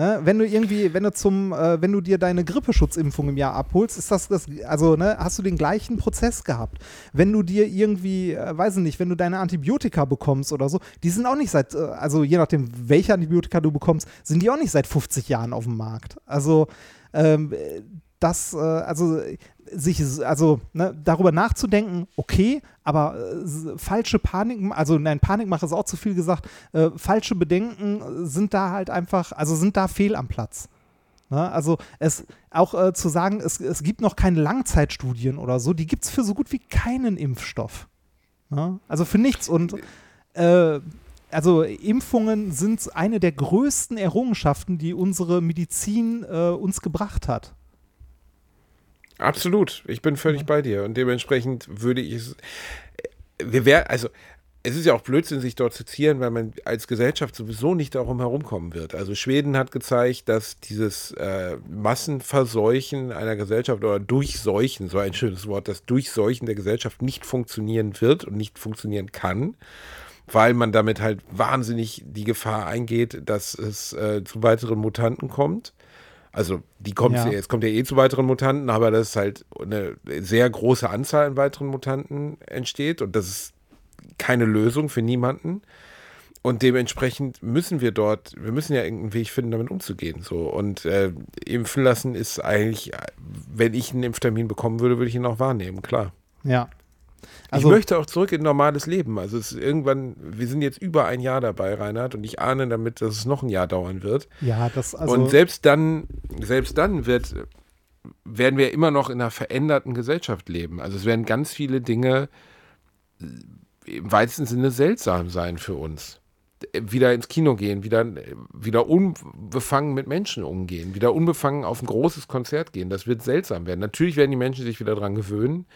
Ne? Wenn du irgendwie, wenn du zum, äh, wenn du dir deine Grippeschutzimpfung im Jahr abholst, ist das, das also ne, hast du den gleichen Prozess gehabt. Wenn du dir irgendwie, äh, weiß ich nicht, wenn du deine Antibiotika bekommst oder so, die sind auch nicht seit, äh, also je nachdem, welche Antibiotika du bekommst, sind die auch nicht seit 50 Jahren auf dem Markt. Also ähm, äh, das, äh, also äh, sich, also ne, darüber nachzudenken, okay, aber äh, falsche Panik, also nein, Panikmache ist auch zu viel gesagt, äh, falsche Bedenken sind da halt einfach, also sind da fehl am Platz. Ne? Also es auch äh, zu sagen, es, es gibt noch keine Langzeitstudien oder so, die gibt es für so gut wie keinen Impfstoff. Ne? Also für nichts. Und äh, also Impfungen sind eine der größten Errungenschaften, die unsere Medizin äh, uns gebracht hat. Absolut, ich bin völlig bei dir und dementsprechend würde ich es. Wir wär, also es ist ja auch Blödsinn, sich dort zu zieren, weil man als Gesellschaft sowieso nicht darum herumkommen wird. Also Schweden hat gezeigt, dass dieses äh, Massenverseuchen einer Gesellschaft oder Durchseuchen, so ein schönes Wort, das Durchseuchen der Gesellschaft nicht funktionieren wird und nicht funktionieren kann, weil man damit halt wahnsinnig die Gefahr eingeht, dass es äh, zu weiteren Mutanten kommt. Also die kommt Ja. jetzt kommt ja eh zu weiteren Mutanten, aber dass halt eine sehr große Anzahl an weiteren Mutanten entsteht und das ist keine Lösung für niemanden. Und dementsprechend müssen wir dort, wir müssen ja irgendeinen Weg finden, damit umzugehen. So. Und äh, impfen lassen ist eigentlich, wenn ich einen Impftermin bekommen würde, würde ich ihn auch wahrnehmen, klar. Ja. Also, ich möchte auch zurück in normales Leben. Also es ist irgendwann, wir sind jetzt über ein Jahr dabei, Reinhard, und ich ahne damit, dass es noch ein Jahr dauern wird. ja, das also und selbst dann, selbst dann wird, werden wir immer noch in einer veränderten Gesellschaft leben. Also es werden ganz viele Dinge äh, im weitesten Sinne seltsam sein für uns. Äh, Wieder ins Kino gehen, wieder, wieder unbefangen mit Menschen umgehen, wieder unbefangen auf ein großes Konzert gehen. Das wird seltsam werden. Natürlich werden die Menschen sich wieder dran gewöhnen,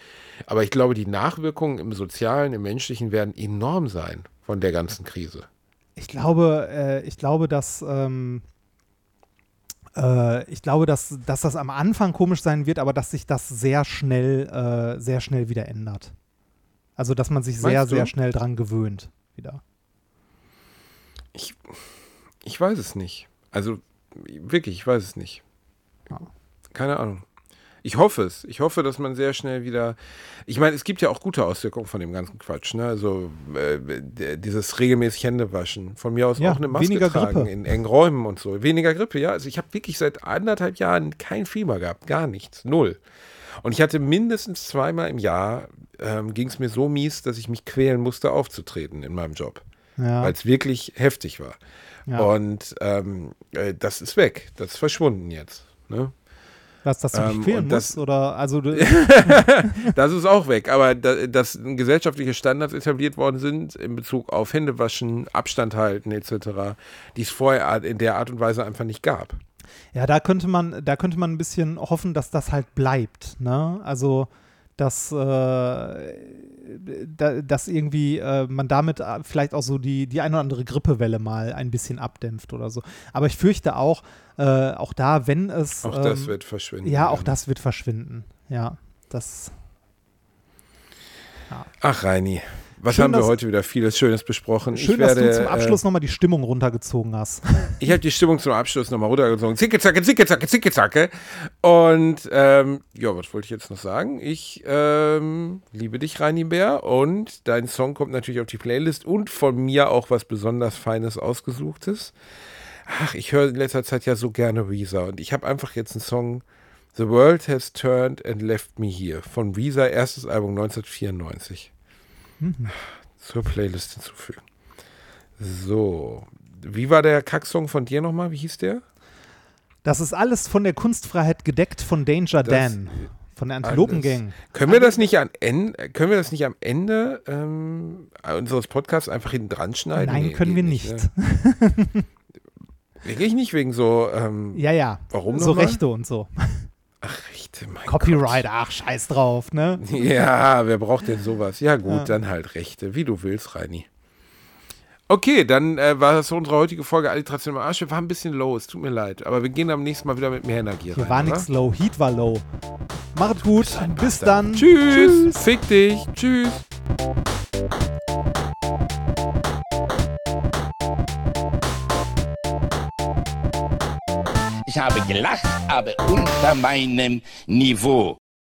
aber ich glaube, die Nachwirkungen im Sozialen, im Menschlichen werden enorm sein von der ganzen Krise. Ich glaube, äh, ich glaube, dass ähm, äh, ich glaube, dass, dass das am Anfang komisch sein wird, aber dass sich das sehr schnell, äh, sehr schnell wieder ändert. Also, dass man sich sehr, du? sehr schnell dran gewöhnt wieder. Ich, ich weiß es nicht. Also wirklich, ich weiß es nicht. Ja. Keine Ahnung. Ich hoffe es. Ich hoffe, dass man sehr schnell wieder. Ich meine, es gibt ja auch gute Auswirkungen von dem ganzen Quatsch. Ne? Also äh, dieses regelmäßig Händewaschen. Von mir aus Ja, auch eine Maske weniger tragen Grippe. in engen Räumen und so. Weniger Grippe, ja. Also ich habe wirklich seit anderthalb Jahren kein Fieber gehabt. Gar nichts. Null. Und ich hatte mindestens zweimal im Jahr, ähm, ging es mir so mies, dass ich mich quälen musste, aufzutreten in meinem Job Ja, weil es wirklich heftig war. ja. Und ähm, äh, das ist weg, das ist verschwunden jetzt. Ne? Was, dass du ähm, quälen und das- musst? Oder, also, Das ist auch weg, aber da, dass gesellschaftliche Standards etabliert worden sind in Bezug auf Händewaschen, Abstand halten etc., die es vorher in der Art und Weise einfach nicht gab. ja, da könnte man, da könnte man ein bisschen hoffen, dass das halt bleibt. Ne? Also, dass, äh, da, dass irgendwie äh, man damit äh, vielleicht auch so die, die eine oder andere Grippewelle mal ein bisschen abdämpft oder so. Aber ich fürchte auch, äh, auch da, wenn es. Auch ähm, das wird verschwinden. Ja, auch das wird verschwinden. Ja, das. Ach, Reini. Was Schön, haben wir heute wieder vieles Schönes besprochen? Schön, werde, dass du zum Abschluss Äh, nochmal die Stimmung runtergezogen hast. ich habe die Stimmung zum Abschluss nochmal runtergezogen. Zicke, zacke, zicke, zacke, zicke, zacke. Und ähm, ja, was wollte ich jetzt noch sagen? Ich ähm, liebe dich, Reini Bär. Und dein Song kommt natürlich auf die Playlist und von mir auch was besonders Feines ausgesuchtes. Ach, ich höre in letzter Zeit ja so gerne Weezer. Und ich habe einfach jetzt einen Song The World Has Turned and Left Me Here von Weezer, erstes Album 1994. Zur Playlist hinzufügen. So. Wie war der Kacksong von dir nochmal? Wie hieß der? Das ist alles von der Kunstfreiheit gedeckt von Danger Das- Dan. Von der Antilopengang. Können wir das nicht am Ende, können wir das nicht am Ende ähm, unseres Podcasts einfach hinten dran schneiden? Nein, Nee, können wir nicht. Ne? Wirklich nicht wegen so ähm, Ja, ja. Warum So? Rechte und so. Rechte, mein Copyright, ach, scheiß drauf, ne? Gott. Ja, wer braucht denn sowas? Ja gut, Ja. dann halt Rechte, wie du willst, Reini. Okay, dann äh, war das so unsere heutige Folge Alliteration im Arsch. Wir waren ein bisschen low, es tut mir leid. Aber wir gehen am nächsten Mal wieder mit mehr Energie Hier rein. war oder? nichts low, Heat war low. Macht gut, bis dann. Tschüss. Fick dich. Tschüss. Ich habe gelacht, aber unter meinem Niveau.